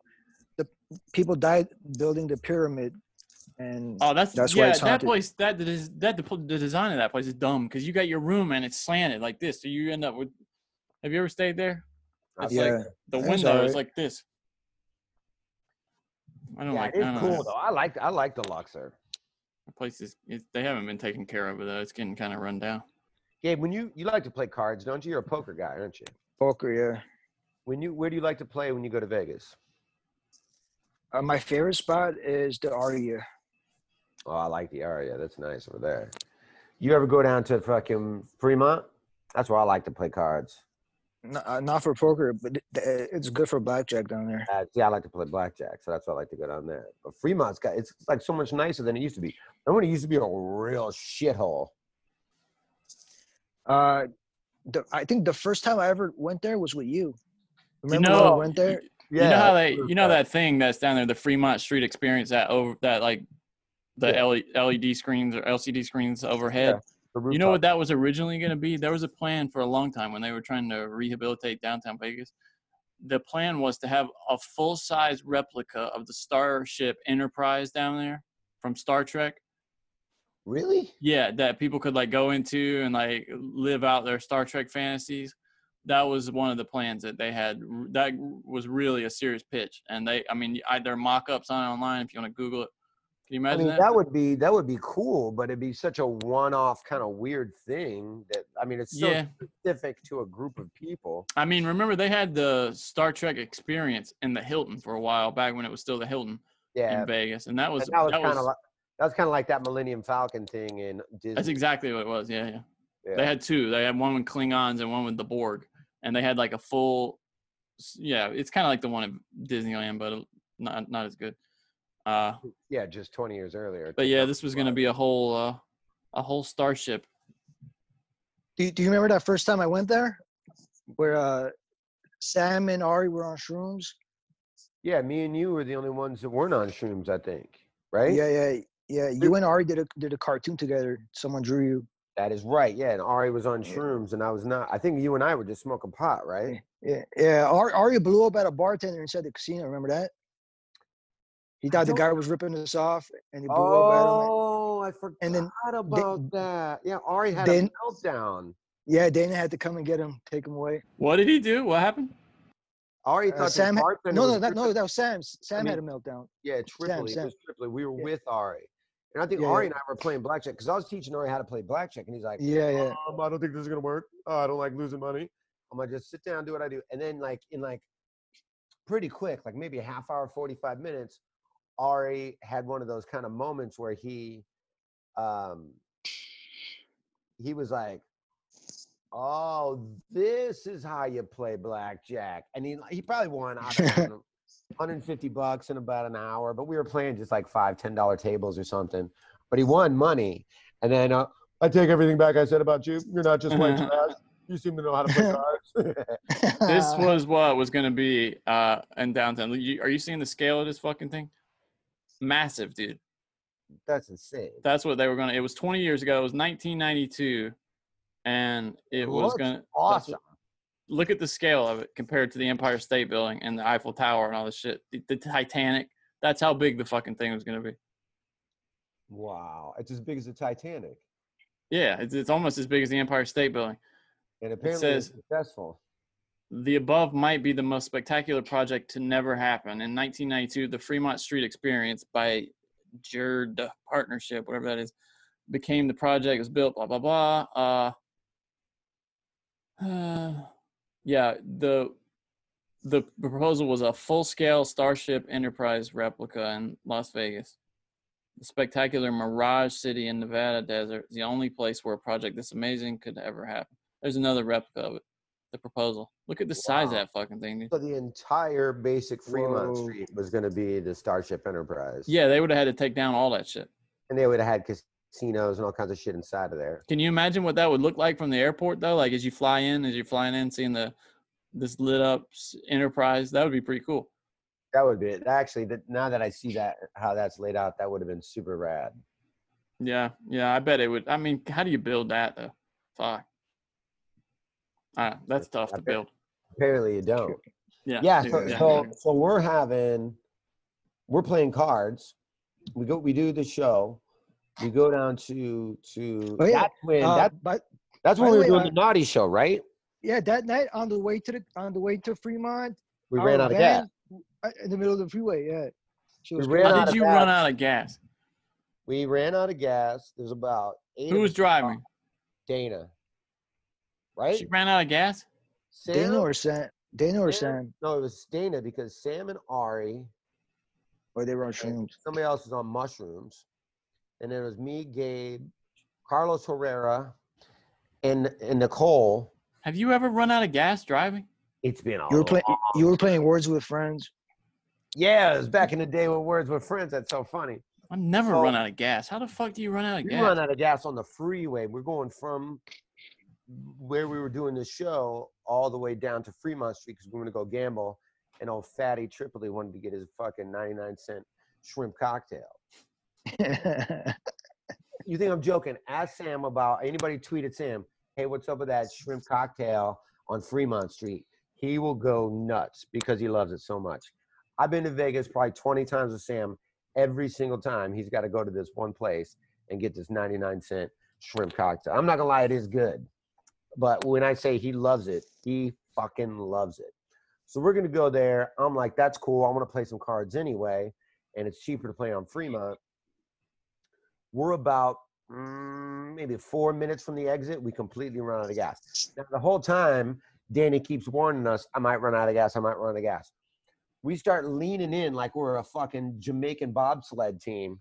the people died building the pyramid, and Oh, that's, that's why yeah. it's That place, that the, that the, the design of that place is dumb because you got your room and it's slanted like this, so you end up with. Have you ever stayed there? It's Yeah, like the that's window is like this. I don't Yeah, like. it I is don't cool know. though. I like I like the Luxor. The place is. It, they haven't been taken care of though. It's getting kind of run down. Gabe, when you you like to play cards, don't you? You're a poker guy, aren't you? poker. Yeah. When you where do you like to play when you go to Vegas? Uh, my favorite spot is the Aria. Oh, I like the area. That's nice over there. You ever go down to fucking Fremont? That's where I like to play cards. Not, uh, not for poker, but it, it's good for blackjack down there. Uh, yeah, I like to play blackjack, so that's why I like to go down there. But Fremont's got it's like so much nicer than it used to be. Remember when it used to be a real shithole? Uh, the, I think the first time I ever went there was with you. You Remember when know, I went there? you know how they, you know that thing that's down there, the Fremont Street Experience, that over that like the Yeah. LED screens or LCD screens overhead. the You know what that was originally going to be? There was a plan for a long time when they were trying to rehabilitate downtown Vegas. The plan was to have a full size replica of the Starship Enterprise down there from Star Trek. Really? Yeah, that people could like go into and like live out their Star Trek fantasies. That was one of the plans that they had. That was really a serious pitch, and they, I mean, I, there are mock-ups on it online if you want to Google it. Can you imagine? I mean, that? that would be that would be cool, but it'd be such a one-off kind of weird thing that I mean, it's so Yeah. specific to a group of people. I mean, remember they had the Star Trek experience in the Hilton for a while back when it was still the Hilton Yeah. in Vegas, and that was And that was that kind was of like that was kind of like that Millennium Falcon thing in Disney. that's exactly what it was. Yeah, yeah. Yeah. They had two. They had one with Klingons and one with the Borg, and they had like a full. Yeah, it's kind of like the one at Disneyland, but not not as good. Uh, yeah, just 20 years earlier. but yeah, this was gonna be a whole uh, a whole starship. Do, do you remember that first time I went there, where uh, Sam and Ari were on shrooms? Yeah, me and you were the only ones that weren't on shrooms, I think. Right? Yeah, yeah, yeah. You and Ari did a did a cartoon together. Someone drew you. That is right. Yeah, and Ari was on shrooms, and I was not. I think you and I were just smoking pot, right? Yeah, yeah. Ari, Ari blew up at a bartender inside the casino. Remember that? He thought the guy was ripping us off, and he blew up at him. Oh, I forgot And then about that. Yeah, Ari had then- a meltdown. Yeah, Dana had to come and get him, take him away. What did he do? What happened? Ari Uh, thought Sam, the had- bartender no, no, that, no, that was Sam. Sam had a meltdown. Yeah, Tripoli. It Sam. was Tripoli. We were Yeah. with Ari. And I think Yeah, Ari and I were playing blackjack because I was teaching Ari how to play blackjack. And he's like, Yeah, yeah. Um, I don't think this is going to work. Oh, I don't like losing money. I'm to just sit down, do what I do. And then, like, in like pretty quick, like maybe a half hour, 45 minutes, Ari had one of those kind of moments where he, um, he was like, oh, this is how you play blackjack. And he, he probably won, I don't know, [LAUGHS] 150 bucks in about an hour, but we were playing just like five, ten dollar tables or something. But he won money, and then uh, I take everything back I said about you. You're not just white [LAUGHS] trash. You seem to know how to play cards. [LAUGHS] This was what was gonna be uh, in downtown. Are you seeing the scale of this fucking thing? Massive, dude. That's insane. That's what they were gonna. It was 20 years ago. It was 1992, and it was gonna. awesome. Look at the scale of it compared to the Empire State Building and the Eiffel Tower and all this shit. The, the Titanic. That's how big the fucking thing was gonna be. Wow, it's as big as the Titanic, Yeah, it's, it's almost as big as the Empire State Building. and apparently it's says- successful. The above might be the most spectacular project to never happen. In 1992, the Fremont Street Experience by Jerde Partnership, whatever that is, became the project. It was built. Blah blah blah. Uh, [SIGHS] uh, yeah, the the proposal was a full-scale Starship Enterprise replica in Las Vegas. The spectacular Mirage City in Nevada desert is the only place where a project this amazing could ever happen. There's another replica of it. The proposal. Look at the size of that fucking thing, dude. So the entire basic Fremont Whoa. Street was going to be the Starship Enterprise. Yeah, they would have had to take down all that shit. and they would have had casinos and all kinds of shit inside of there. Can you imagine what that would look like from the airport though? Like as you fly in, as you're flying in, seeing the this lit up Enterprise, that would be pretty cool. That would be it. Actually, that, now that I see that how that's laid out, that would have been super rad. Yeah, yeah, I bet it would. I mean, how do you build that though? Fuck. Ah, that's tough to build. Apparently, you don't. Yeah. Yeah. So, yeah. so, so we're having, we're playing cards. We go, we do the show. We go down to to. Oh, yeah. That's when Uh, that, but that's when we were way, doing uh, the naughty show, right? yeah, that night on the way to the on the way to Fremont, We ran out of gas. uh, in the middle of the freeway. Yeah. She We was ran crazy. How out did of you run gas. out of gas? We ran out of gas. There's about eight. Who was driving? Dana. Right? She ran out of gas. Sam, Dana or Sam? Dana or Sam? No, it was Dana because Sam and Ari, Or they were on and shrooms. somebody else was on mushrooms, and then it was me, Gabe, Carlos Herrera, and and Nicole. Have you ever run out of gas driving? It's been a You were playing. long- You were playing Words with Friends. Yeah, it was back in the day with Words with Friends. That's so funny. I've never So- run out of gas. How the fuck do you run out of gas? We run out of gas on the freeway. We're going from where we were doing the show all the way down to Fremont Street because we were going to go gamble. And old fatty Tripoli wanted to get his fucking 99 cent shrimp cocktail. [LAUGHS] You think I'm joking? Ask Sam about anybody tweeted Sam, hey, what's up with that shrimp cocktail on Fremont Street? He will go nuts because he loves it so much. I've been to Vegas probably 20 times with Sam. Every single time he's got to go to this one place and get this 99 cent shrimp cocktail. I'm not gonna lie, it is good. But when I say he loves it, he fucking loves it. So we're gonna go there. I'm like, that's cool. I want to play some cards anyway, and it's cheaper to play on Fremont we're about mm, maybe four minutes from the exit, we completely run out of gas. Now, the whole time, Danny keeps warning us, I might run out of gas, I might run out of gas. We start leaning in like we're a fucking Jamaican bobsled team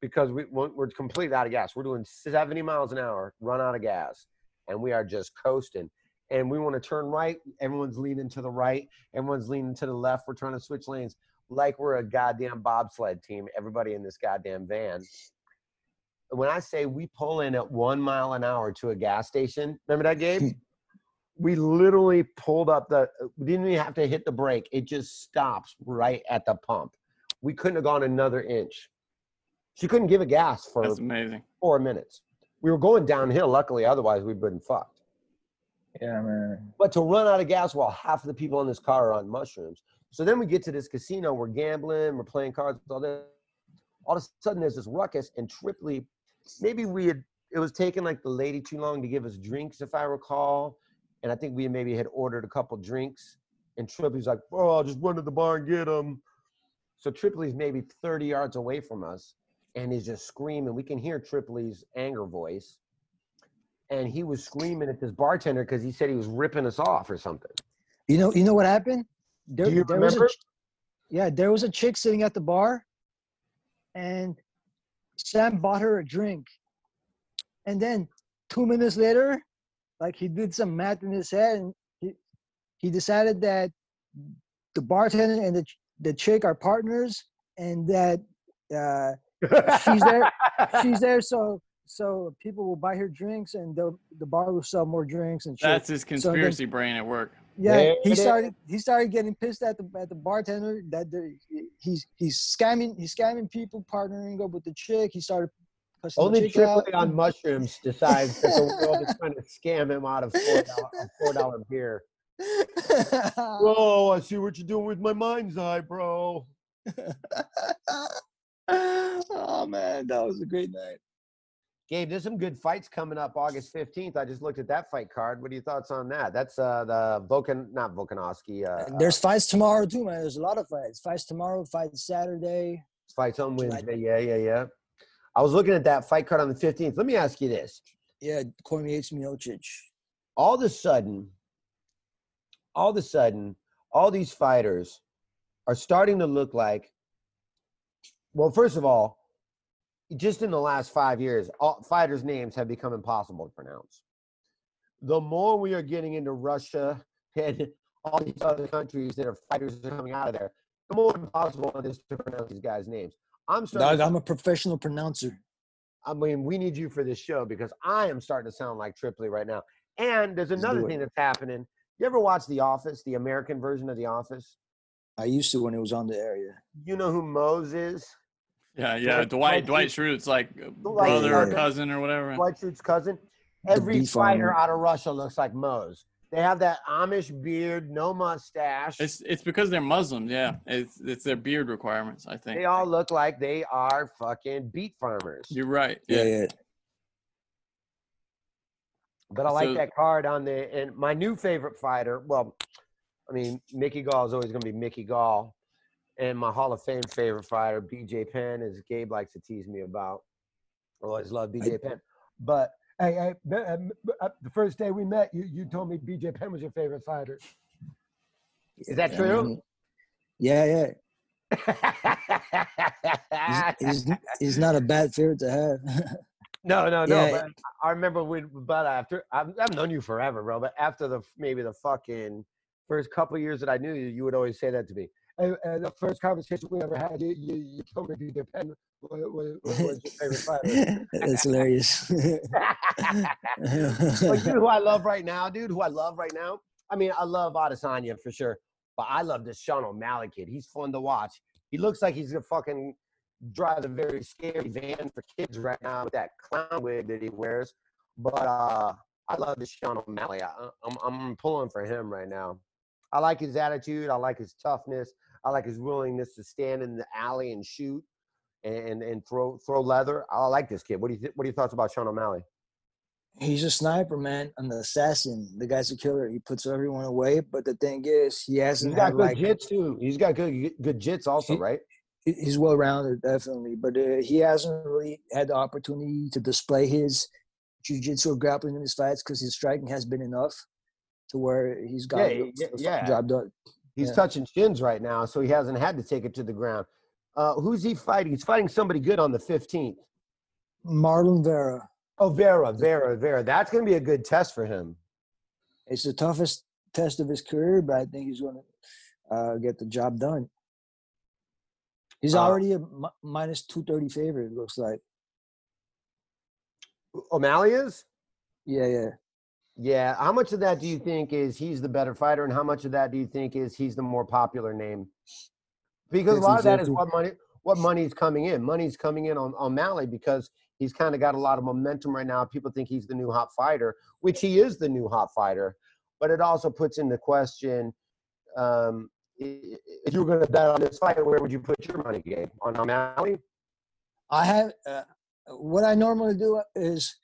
because we, we're completely out of gas. We're doing 70 miles an hour, run out of gas, and we are just coasting. And we want to turn right. Everyone's leaning to the right. Everyone's leaning to the left. We're trying to switch lanes like we're a goddamn bobsled team. Everybody in this goddamn van. When I say we pull in at one mile an hour to a gas station, remember that, Gabe? Hmm. we literally pulled up the. Uh, we didn't even have to hit the brake. It just stops right at the pump. We couldn't have gone another inch. She couldn't give a gas for That's amazing. four minutes. We were going downhill, luckily, otherwise we'd been fucked. Yeah, man. But to run out of gas while half of the people in this car are on mushrooms. So then we get to this casino, we're gambling, we're playing cards, all that. All of a sudden there's this ruckus and Tripoli, maybe we had it was taking like the lady too long to give us drinks, if I recall. And I think we maybe had ordered a couple drinks. And Tripoli's like, oh, I'll just run to the bar and get them. So Tripoli's maybe 30 yards away from us and he's just screaming. We can hear Tripoli's anger voice. And he was screaming at this bartender because he said he was ripping us off or something. You know, you know what happened? There, Do you there was a remember? yeah, there was a chick sitting at the bar, and Sam bought her a drink. And then two minutes later, like he did some math in his head, and he, he decided that the bartender and the the chick are partners, and that uh, she's there. [LAUGHS] she's there, so so people will buy her drinks, and the the bar will sell more drinks and shit. That's his So then- conspiracy brain at work. Yeah, There he it is. started. He started getting pissed at the at the bartender that he's he's scamming he's scamming people, partnering up with the chick. He started Only chick on mushrooms decides that the world is trying to scam him out of four dollar, a four dollar beer. [LAUGHS] Whoa, I see what you're doing with my mind's eye, bro. [LAUGHS] oh man, that was a great night. Gabe, there's some good fights coming up August 15th. I just looked at that fight card. What are your thoughts on that? That's uh the Volkan, not Volkanovski. Uh, there's fights tomorrow too, man. There's a lot of fights. Fights tomorrow, fights Saturday. fights on Wednesday. Yeah, yeah, yeah. I was looking at that fight card on the 15th. Let me ask you this. Yeah, Cormier's Miocic. all of a sudden, all of a sudden, all these fighters are starting to look like. Well, first of all, just in the last five years, all fighters' names have become impossible to pronounce. The more we are getting into Russia [LAUGHS] and all these other countries that are fighters are coming out of there, the more impossible it is to pronounce these guys' names. I'm starting. Dog, I'm a professional pronouncer. I mean, we need you for this show because I am starting to sound like Tripoli right now. And there's another thing that's happening. You ever watch The Office, the American version of The Office? I used to when it was on the area. You know who Mose is? Yeah, yeah. Dwight- Dwight Dwight Dwight Schrute's like Dwight brother or cousin or whatever. Dwight Schrute's cousin. Every fighter out of Russia looks like Mose. They have that Amish beard, no mustache. It's it's because they're Muslims. Yeah, it's it's their beard requirements. I think. They all look like they are fucking beet farmers. You're right. Yeah, Yeah. yeah. But I like So- that card on the and my new favorite fighter. Well, I mean, Mickey Gall is always going to be Mickey Gall, and my Hall of Fame favorite fighter, BJ Penn, as Gabe likes to tease me about. I always love BJ Penn, but Hey, hey, b- uh, m- b- uh, the first day we met, you, you told me BJ Penn was your favorite fighter. is that true? mean, yeah, yeah. He's, he's, he's not a bad favorite to have. [LAUGHS] no, no, no. Yeah. But I remember when, but after I've, I've known you forever, bro. But after the maybe the fucking first couple years that I knew you, you would always say that to me. And, and the first conversation we ever had, you, you, you told me BJ Penn was, was, was your favorite [LAUGHS] fighter. That's hilarious. [LAUGHS] know who I love right now, dude. Who I love right now. I mean, I love Adesanya for sure, but I love this Sean O'Malley kid. He's fun to watch. He looks like he's gonna fucking drive a very scary van for kids right now with that clown wig that he wears. But uh, I love this Sean O'Malley. I, I'm I'm pulling for him right now. I like his attitude. I like his toughness. I like his willingness to stand in the alley and shoot and and throw throw leather. I like this kid. What do you th- what are your thoughts about Sean O'Malley? He's a sniper, man. An assassin. The guy's a killer. He puts everyone away. But the thing is, he hasn't He's got good like jits too. He's got good good jits also, He- right? he's well rounded, definitely, but uh, he hasn't really had the opportunity to display his jiu-jitsu or grappling in his fights because his striking has been enough to where he's got Yeah, the, yeah, yeah. job done. He's Yeah. touching shins right now, so he hasn't had to take it to the ground. Uh, who's he fighting? He's fighting somebody good on the 15th. Marlon Vera. Oh, Vera, Vera, Vera. That's going to be a good test for him. It's the toughest test of his career, but I think he's going to uh, get the job done. He's Uh, already a minus two thirty favorite. It looks like. O'Malley is? Yeah, yeah. Yeah. How much of that do you think is he's the better fighter, and how much of that do you think is he's the more popular name? Because a lot of that is 50-50. what money what money's coming in. Money's coming in on on O'Malley because he's kind of got a lot of momentum right now. People think he's the new hot fighter, which he is the new hot fighter. But it also puts into question um, if you were going to bet on this fight, where would you put your money, Gabe? On O'Malley? I have uh, what I normally do is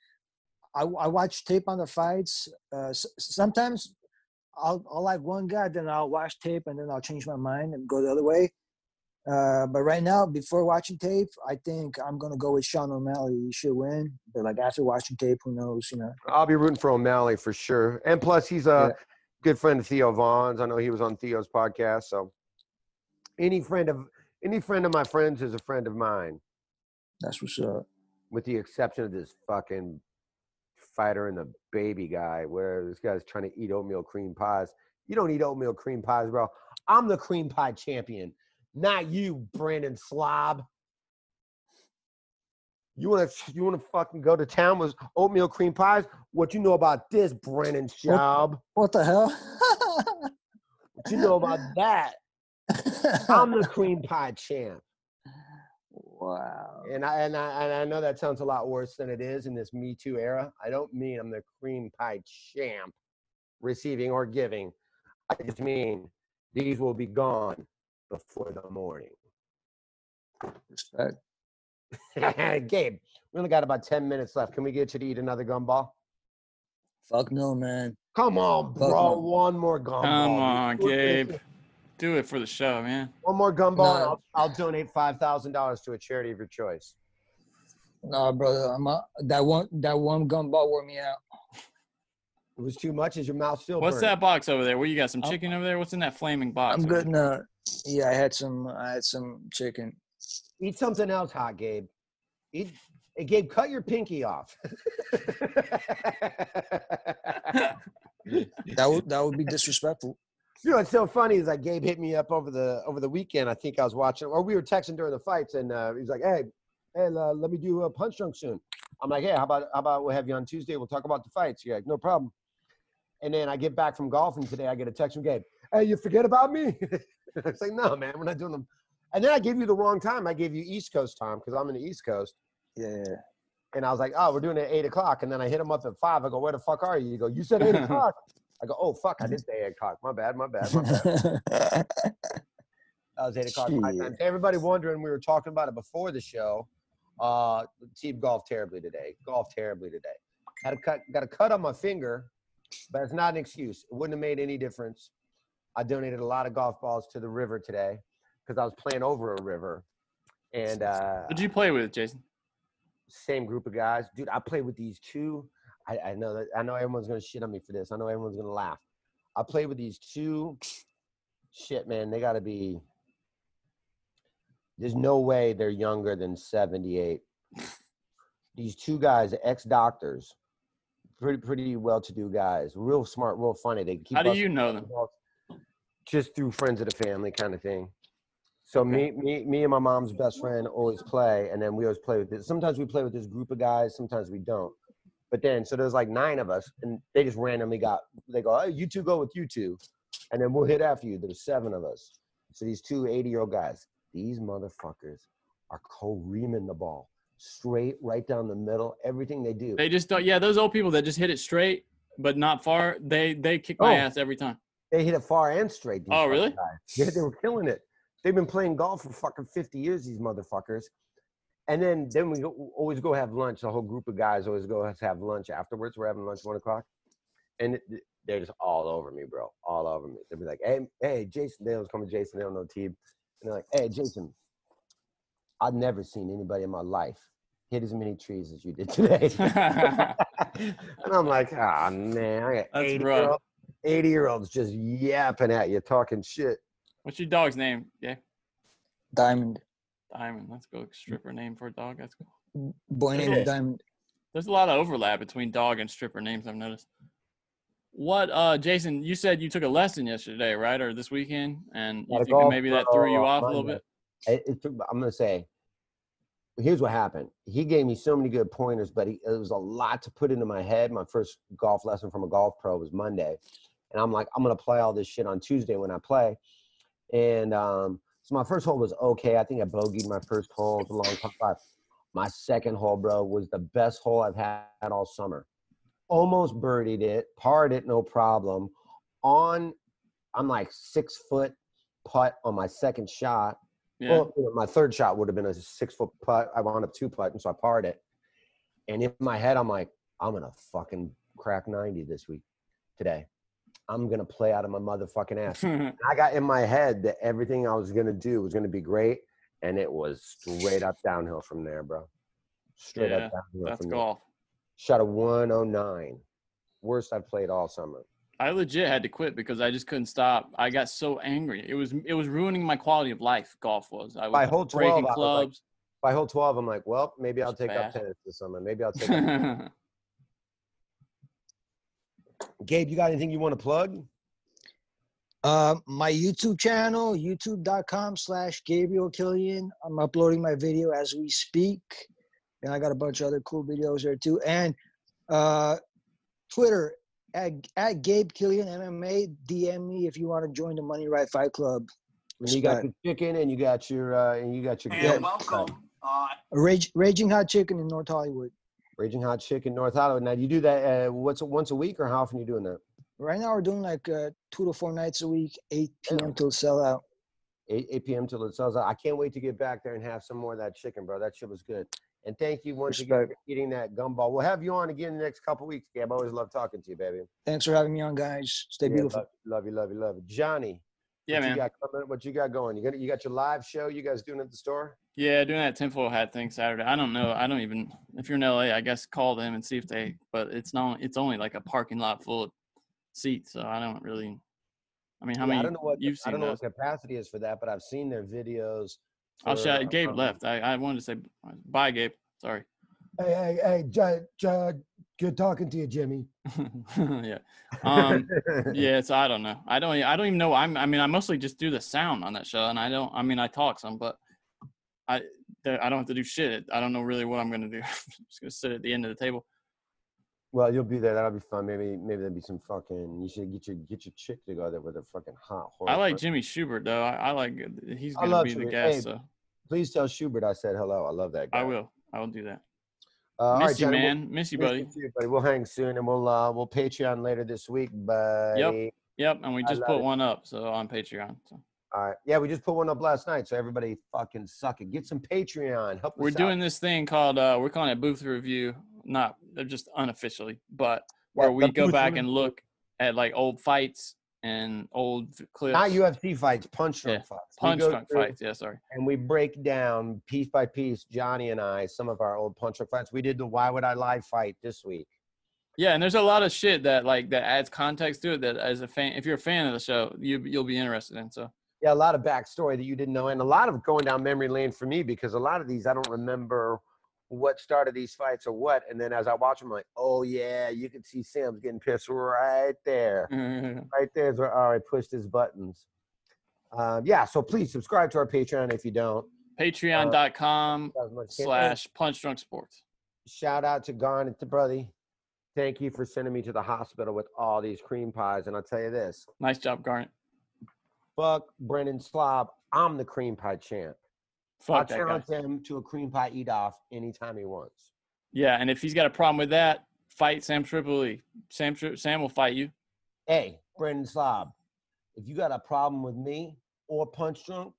I, I watch tape on the fights. Uh, sometimes I'll, I'll like one guy, then I'll watch tape, and then I'll change my mind and go the other way. Uh, but right now, before watching tape, I think I'm gonna go with Sean O'Malley. He should win. But like after watching tape, who knows? You know. I'll be rooting for O'Malley for sure. And plus, he's a Yeah. good friend of Theo Von's. I know he was on Theo's podcast. So, any friend of any friend of my friends is a friend of mine, That's what's up. with the exception of this fucking fighter and the baby guy, where this guy's trying to eat oatmeal cream pies. You don't eat oatmeal cream pies, bro. I'm the cream pie champion, not you, Brendan Slob. You wanna you wanna fucking go to town with oatmeal cream pies? What you know about this, Brendan Schaub? What the hell? What you know about that? [LAUGHS] I'm the cream pie champ. Wow. And I and I and I know that sounds a lot worse than it is in this Me Too era. I don't mean I'm the cream pie champ, receiving or giving. I just mean these will be gone before the morning. Respect. [LAUGHS] Gabe, we only got about 10 minutes left. Can we get you to eat another gumball? Fuck no, man. Come on, Fuck bro. no. One more gumball. Come on, Do it for the Gabe. Show. Do it for the show, man. One more gumball, and I'll, I'll donate $5,000 to a charity of your choice. No, brother. I'm a, that one. That one gumball wore me out. It was too much. Is your mouth still What's burning? that box over there? What you got? Some chicken over there? What's in that flaming box? I'm good now. Yeah, I had some. I had some chicken. Eat something else hot, Gabe. Eat. Hey, Gabe, cut your pinky off. [LAUGHS] That would that would be disrespectful. You know, it's so funny is like Gabe hit me up over the over the weekend. I think I was watching, or we were texting during the fights, and uh, he's like, "Hey, hey, uh, let me do a punch drunk soon." I'm like, "Hey, how about how about we'll have you on Tuesday? We'll talk about the fights." You're like, "No problem." And then I get back from golfing today. I get a text from Gabe. Hey, you forget about me? [LAUGHS] it's like, no, man, we're not doing them. And then I gave you the wrong time. I gave you East Coast time because I'm in the East Coast. Yeah. And I was like, oh, we're doing it at eight o'clock. And then I hit him up at five. I go, where the fuck are you? You go, you said eight o'clock. I go, oh fuck, I did say [LAUGHS] eight o'clock. My bad, my bad, my bad. That was eight o'clock my time. Everybody wondering, we were talking about it before the show. Uh, team golfed terribly today. Golf terribly today. Had a cut, got a cut on my finger, but it's not an excuse. It wouldn't have made any difference. I donated a lot of golf balls to the river today because I was playing over a river, and uh, What'd you play with, Jason? same group of guys. Dude, I played with these two. I, I know that I know everyone's gonna shit on me for this. I know everyone's gonna laugh. I played with these two. Shit, man, they gotta be. There's no way they're younger than 78. These two guys, ex doctors, pretty pretty well to do guys, real smart, real funny. They keep How do you know them? just through friends of the family kind of thing. So me, me, me and my mom's best friend always play, and then we always play with this. Sometimes we play with this group of guys, sometimes we don't. But then, so there's like nine of us, and they just randomly got. They go, "Hey, you two go with you two, and then we'll hit after you." There's seven of us. So these two 80 year old guys, these motherfuckers are co-reaming the ball straight right down the middle. Everything they do. They just don't. Yeah, those old people that just hit it straight but not far. They they kick my Oh. ass every time. They hit it far and straight. Oh, really? Guys. Yeah, they were killing it. They've been playing golf for fucking 50 years, these motherfuckers. And then then we always go have lunch. The whole group of guys always go have lunch afterwards. We're having lunch one o'clock. And it- they're just all over me, bro. All over me. They'll be like, hey, hey, Jason. They always call me Jason. They don't know Teeb. And they're like, hey, Jason, I've never seen anybody in my life hit as many trees as you did today. [LAUGHS] and I'm like, ah, man, I got [LAUGHS] That's 80, year old, eighty year olds just yapping at you, talking shit. What's your dog's name? Yeah, Diamond. Diamond. Let's go stripper name for a dog. That's cool. Boy named Yeah. Diamond. There's a lot of overlap between dog and stripper names. I've noticed. What, uh, Jason? You said you took a lesson yesterday, right, or this weekend, and you think golf maybe that pro, threw you off a little bit. It, it took, I'm gonna say, here's what happened. He gave me so many good pointers, but he, it was a lot to put into my head. My first golf lesson from a golf pro was Monday, and I'm like, I'm gonna play all this shit on Tuesday when I play. And um, so my first hole was okay. I think I bogeyed my first hole. It was a long top five. My second hole, bro, was the best hole I've had all summer. Almost birdied it, parred it, no problem. On, I'm like six foot putt on my second shot. Yeah. Well, my third shot would have been a six foot putt. I wound up two putt, and so I parred it. And in my head, I'm like, I'm gonna fucking crack 90 this week, today. I'm gonna play out of my motherfucking ass. [LAUGHS] I got in my head that everything I was gonna do was gonna be great, and it was straight up downhill from there, bro. Straight Yeah, up downhill that's from golf. there. Shot a 109, worst I've played all summer. I legit had to quit because I just couldn't stop. I got so angry. It was it was ruining my quality of life. Golf was. I By was hole 12, breaking was like, clubs. by hole 12, I'm like, well, maybe I'll take up tennis this summer. Maybe I'll [LAUGHS] take up. Gabe, you got anything you want to plug? Uh, my YouTube channel, youtube.com slash Gabriel Killian. I'm uploading my video as we speak. And I got a bunch of other cool videos there too. And uh, Twitter at, at Gabe Killian MMA. DM me if you want to join the Money Right Fight Club. And you got your chicken and you got your uh, and you got your Yeah. grill. Rage, Raging Hot Chicken in North Hollywood. Raging Hot Chicken North Hollywood. Now, do you do that uh, once once a week, or how often are you doing that? Right now we're doing like uh, two to four nights a week, 8 p.m. till sell out. 8, 8 p.m. till it sells out. I can't wait to get back there and have some more of that chicken, bro. That shit was good. And thank you once again for eating that gumball. We'll have you on again in the next couple weeks, Gab. I always love talking to you, baby. Thanks for having me on, guys. Stay Yeah, beautiful. Love, love you, love you, love you. Johnny. Yeah, what man. You got coming, what you got going? You got you got your live show you guys doing at the store? Yeah, doing that tinfoil hat thing Saturday. I don't know. I don't even. If you're in LA, I guess call them and see if they. But it's not. It's only like a parking lot full of seats, so I don't really. I mean, how Yeah, many? I don't know what you've I seen don't know those? what capacity is for that, but I've seen their videos. Oh, for, shit! Gabe um, left. I, I wanted to say bye, Gabe. Sorry. Hey, hey, hey, J- J- good talking to you, Jimmy. [LAUGHS] yeah. Um, yeah. So I don't know. I don't. I don't even know. I'm. I mean, I mostly just do the sound on that show, and I don't. I mean, I talk some, but I. I don't have to do shit. I don't know really what I'm gonna do. [LAUGHS] I'm just gonna sit at the end of the table. Well, you'll be there. That'll be fun. Maybe maybe there'll be some fucking. You should get your get your chick to go there with a fucking hot horse. I like Jimmy Shubert though. I, I like. He's gonna love be the Shubert. guest. Hey, so Please tell Shubert I said hello. I love that guy. I will. I will do that. Uh, Miss right, you, Johnny, man. We'll, Miss you, miss buddy. too, buddy. We'll hang soon, and we'll uh we'll Patreon later this week. Buddy. Yep. Yep. And we just put it. one up, so on Patreon. So All right. Yeah, we just put one up last night, so everybody fucking suck it. Get some Patreon. Help we're doing out. this thing called uh we're calling it booth review, not uh, just unofficially, but where Yeah, we go back and look at like old fights and old clips. Not UFC fights, punch drunk Yeah, fights. Punch drunk fights. Yeah, sorry. And we break down piece by piece, Johnny and I, some of our old punch drunk fights. We did the Why Would I Lie fight this week. Yeah, and there's a lot of shit that like that adds context to it. That as a fan, if you're a fan of the show, you you'll be interested in. So Yeah, a lot of backstory that you didn't know, and a lot of going down memory lane for me because a lot of these I don't remember what started these fights or what. And then as I watch them, I'm like, oh yeah, you can see Sam's getting pissed right there. right there is where right pushed his buttons. Um, yeah, so please subscribe to our Patreon if you don't. Patreon.com uh, slash Punch Drunk Sports. Shout out to Garnet to Brother. Thank you for sending me to the hospital with all these cream pies. And I'll tell you this Nice job, Garnet. fuck Brendan Slob. I'm the cream pie champ. I'll Fuck guy. challenge him to a cream pie eat off anytime he wants. Yeah, and if he's got a problem with that, fight Sam Tripoli. Sam Sam will fight you. Hey, Brendan Slob, if you got a problem with me or Punch Drunk,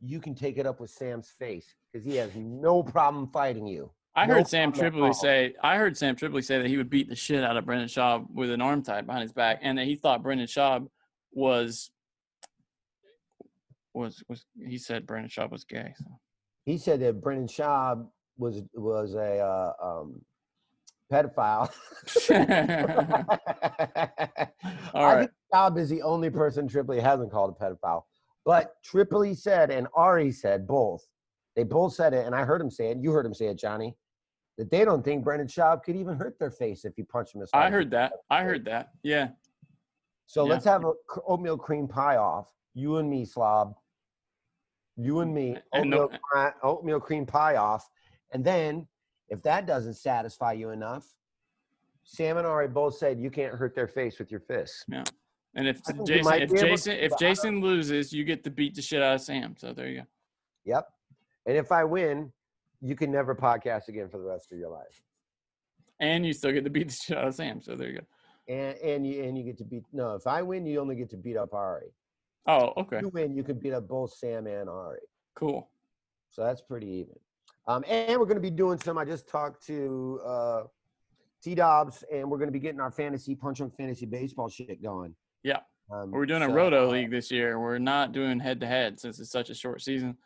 you can take it up with Sam's face because he has no problem fighting you. I No heard Sam Tripoli say I heard Sam Tripoli say that he would beat the shit out of Brendan Schaub with an arm tied behind his back, and that he thought Brendan Schaub was was was he said Brendan Schaub was gay. So. he said that Brendan Schaub was was a uh, um, pedophile. [LAUGHS] All I right. think Schaub is the only person Tripoli hasn't called a pedophile. But Tripoli said and Ari said both. They both said it, and I heard him say it. You heard him say it, Johnny. That they don't think Brendan Schaub could even hurt their face if you punch him. I heard that. I heard that. Yeah. So Yeah. let's have a oatmeal cream pie off. You and me, slob. You and me, mm, And no- oatmeal, oatmeal cream pie off. And then, if that doesn't satisfy you enough, Sam and Ari both said you can't hurt their face with your fists. Yeah. And if I think you Jason, if Jason, if but I don't- Jason loses, you get to beat the shit out of Sam. So there you go. Yep. And if I win, you can never podcast again for the rest of your life. And you still get to beat the shit out of Sam. So there you go. And and you and you get to beat no. If I win, you only get to beat up Ari. Oh, okay. You win, you can beat up both Sam and Ari. Cool. So that's pretty even. Um, and we're going to be doing some. I just talked to uh, T Dobbs, and we're going to be getting our fantasy punch on fantasy baseball shit going. Yeah. Um, We're doing a roto uh, league this year. We're not doing head to head since it's such a short season.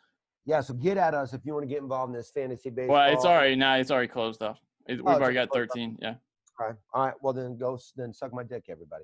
Yeah, so get at us if you want to get involved in this fantasy baseball. Well, it's already now. It's already closed off. It, we've Oh, already got off. 13. Yeah. All right. All right. Well, then go. Then suck my dick, everybody.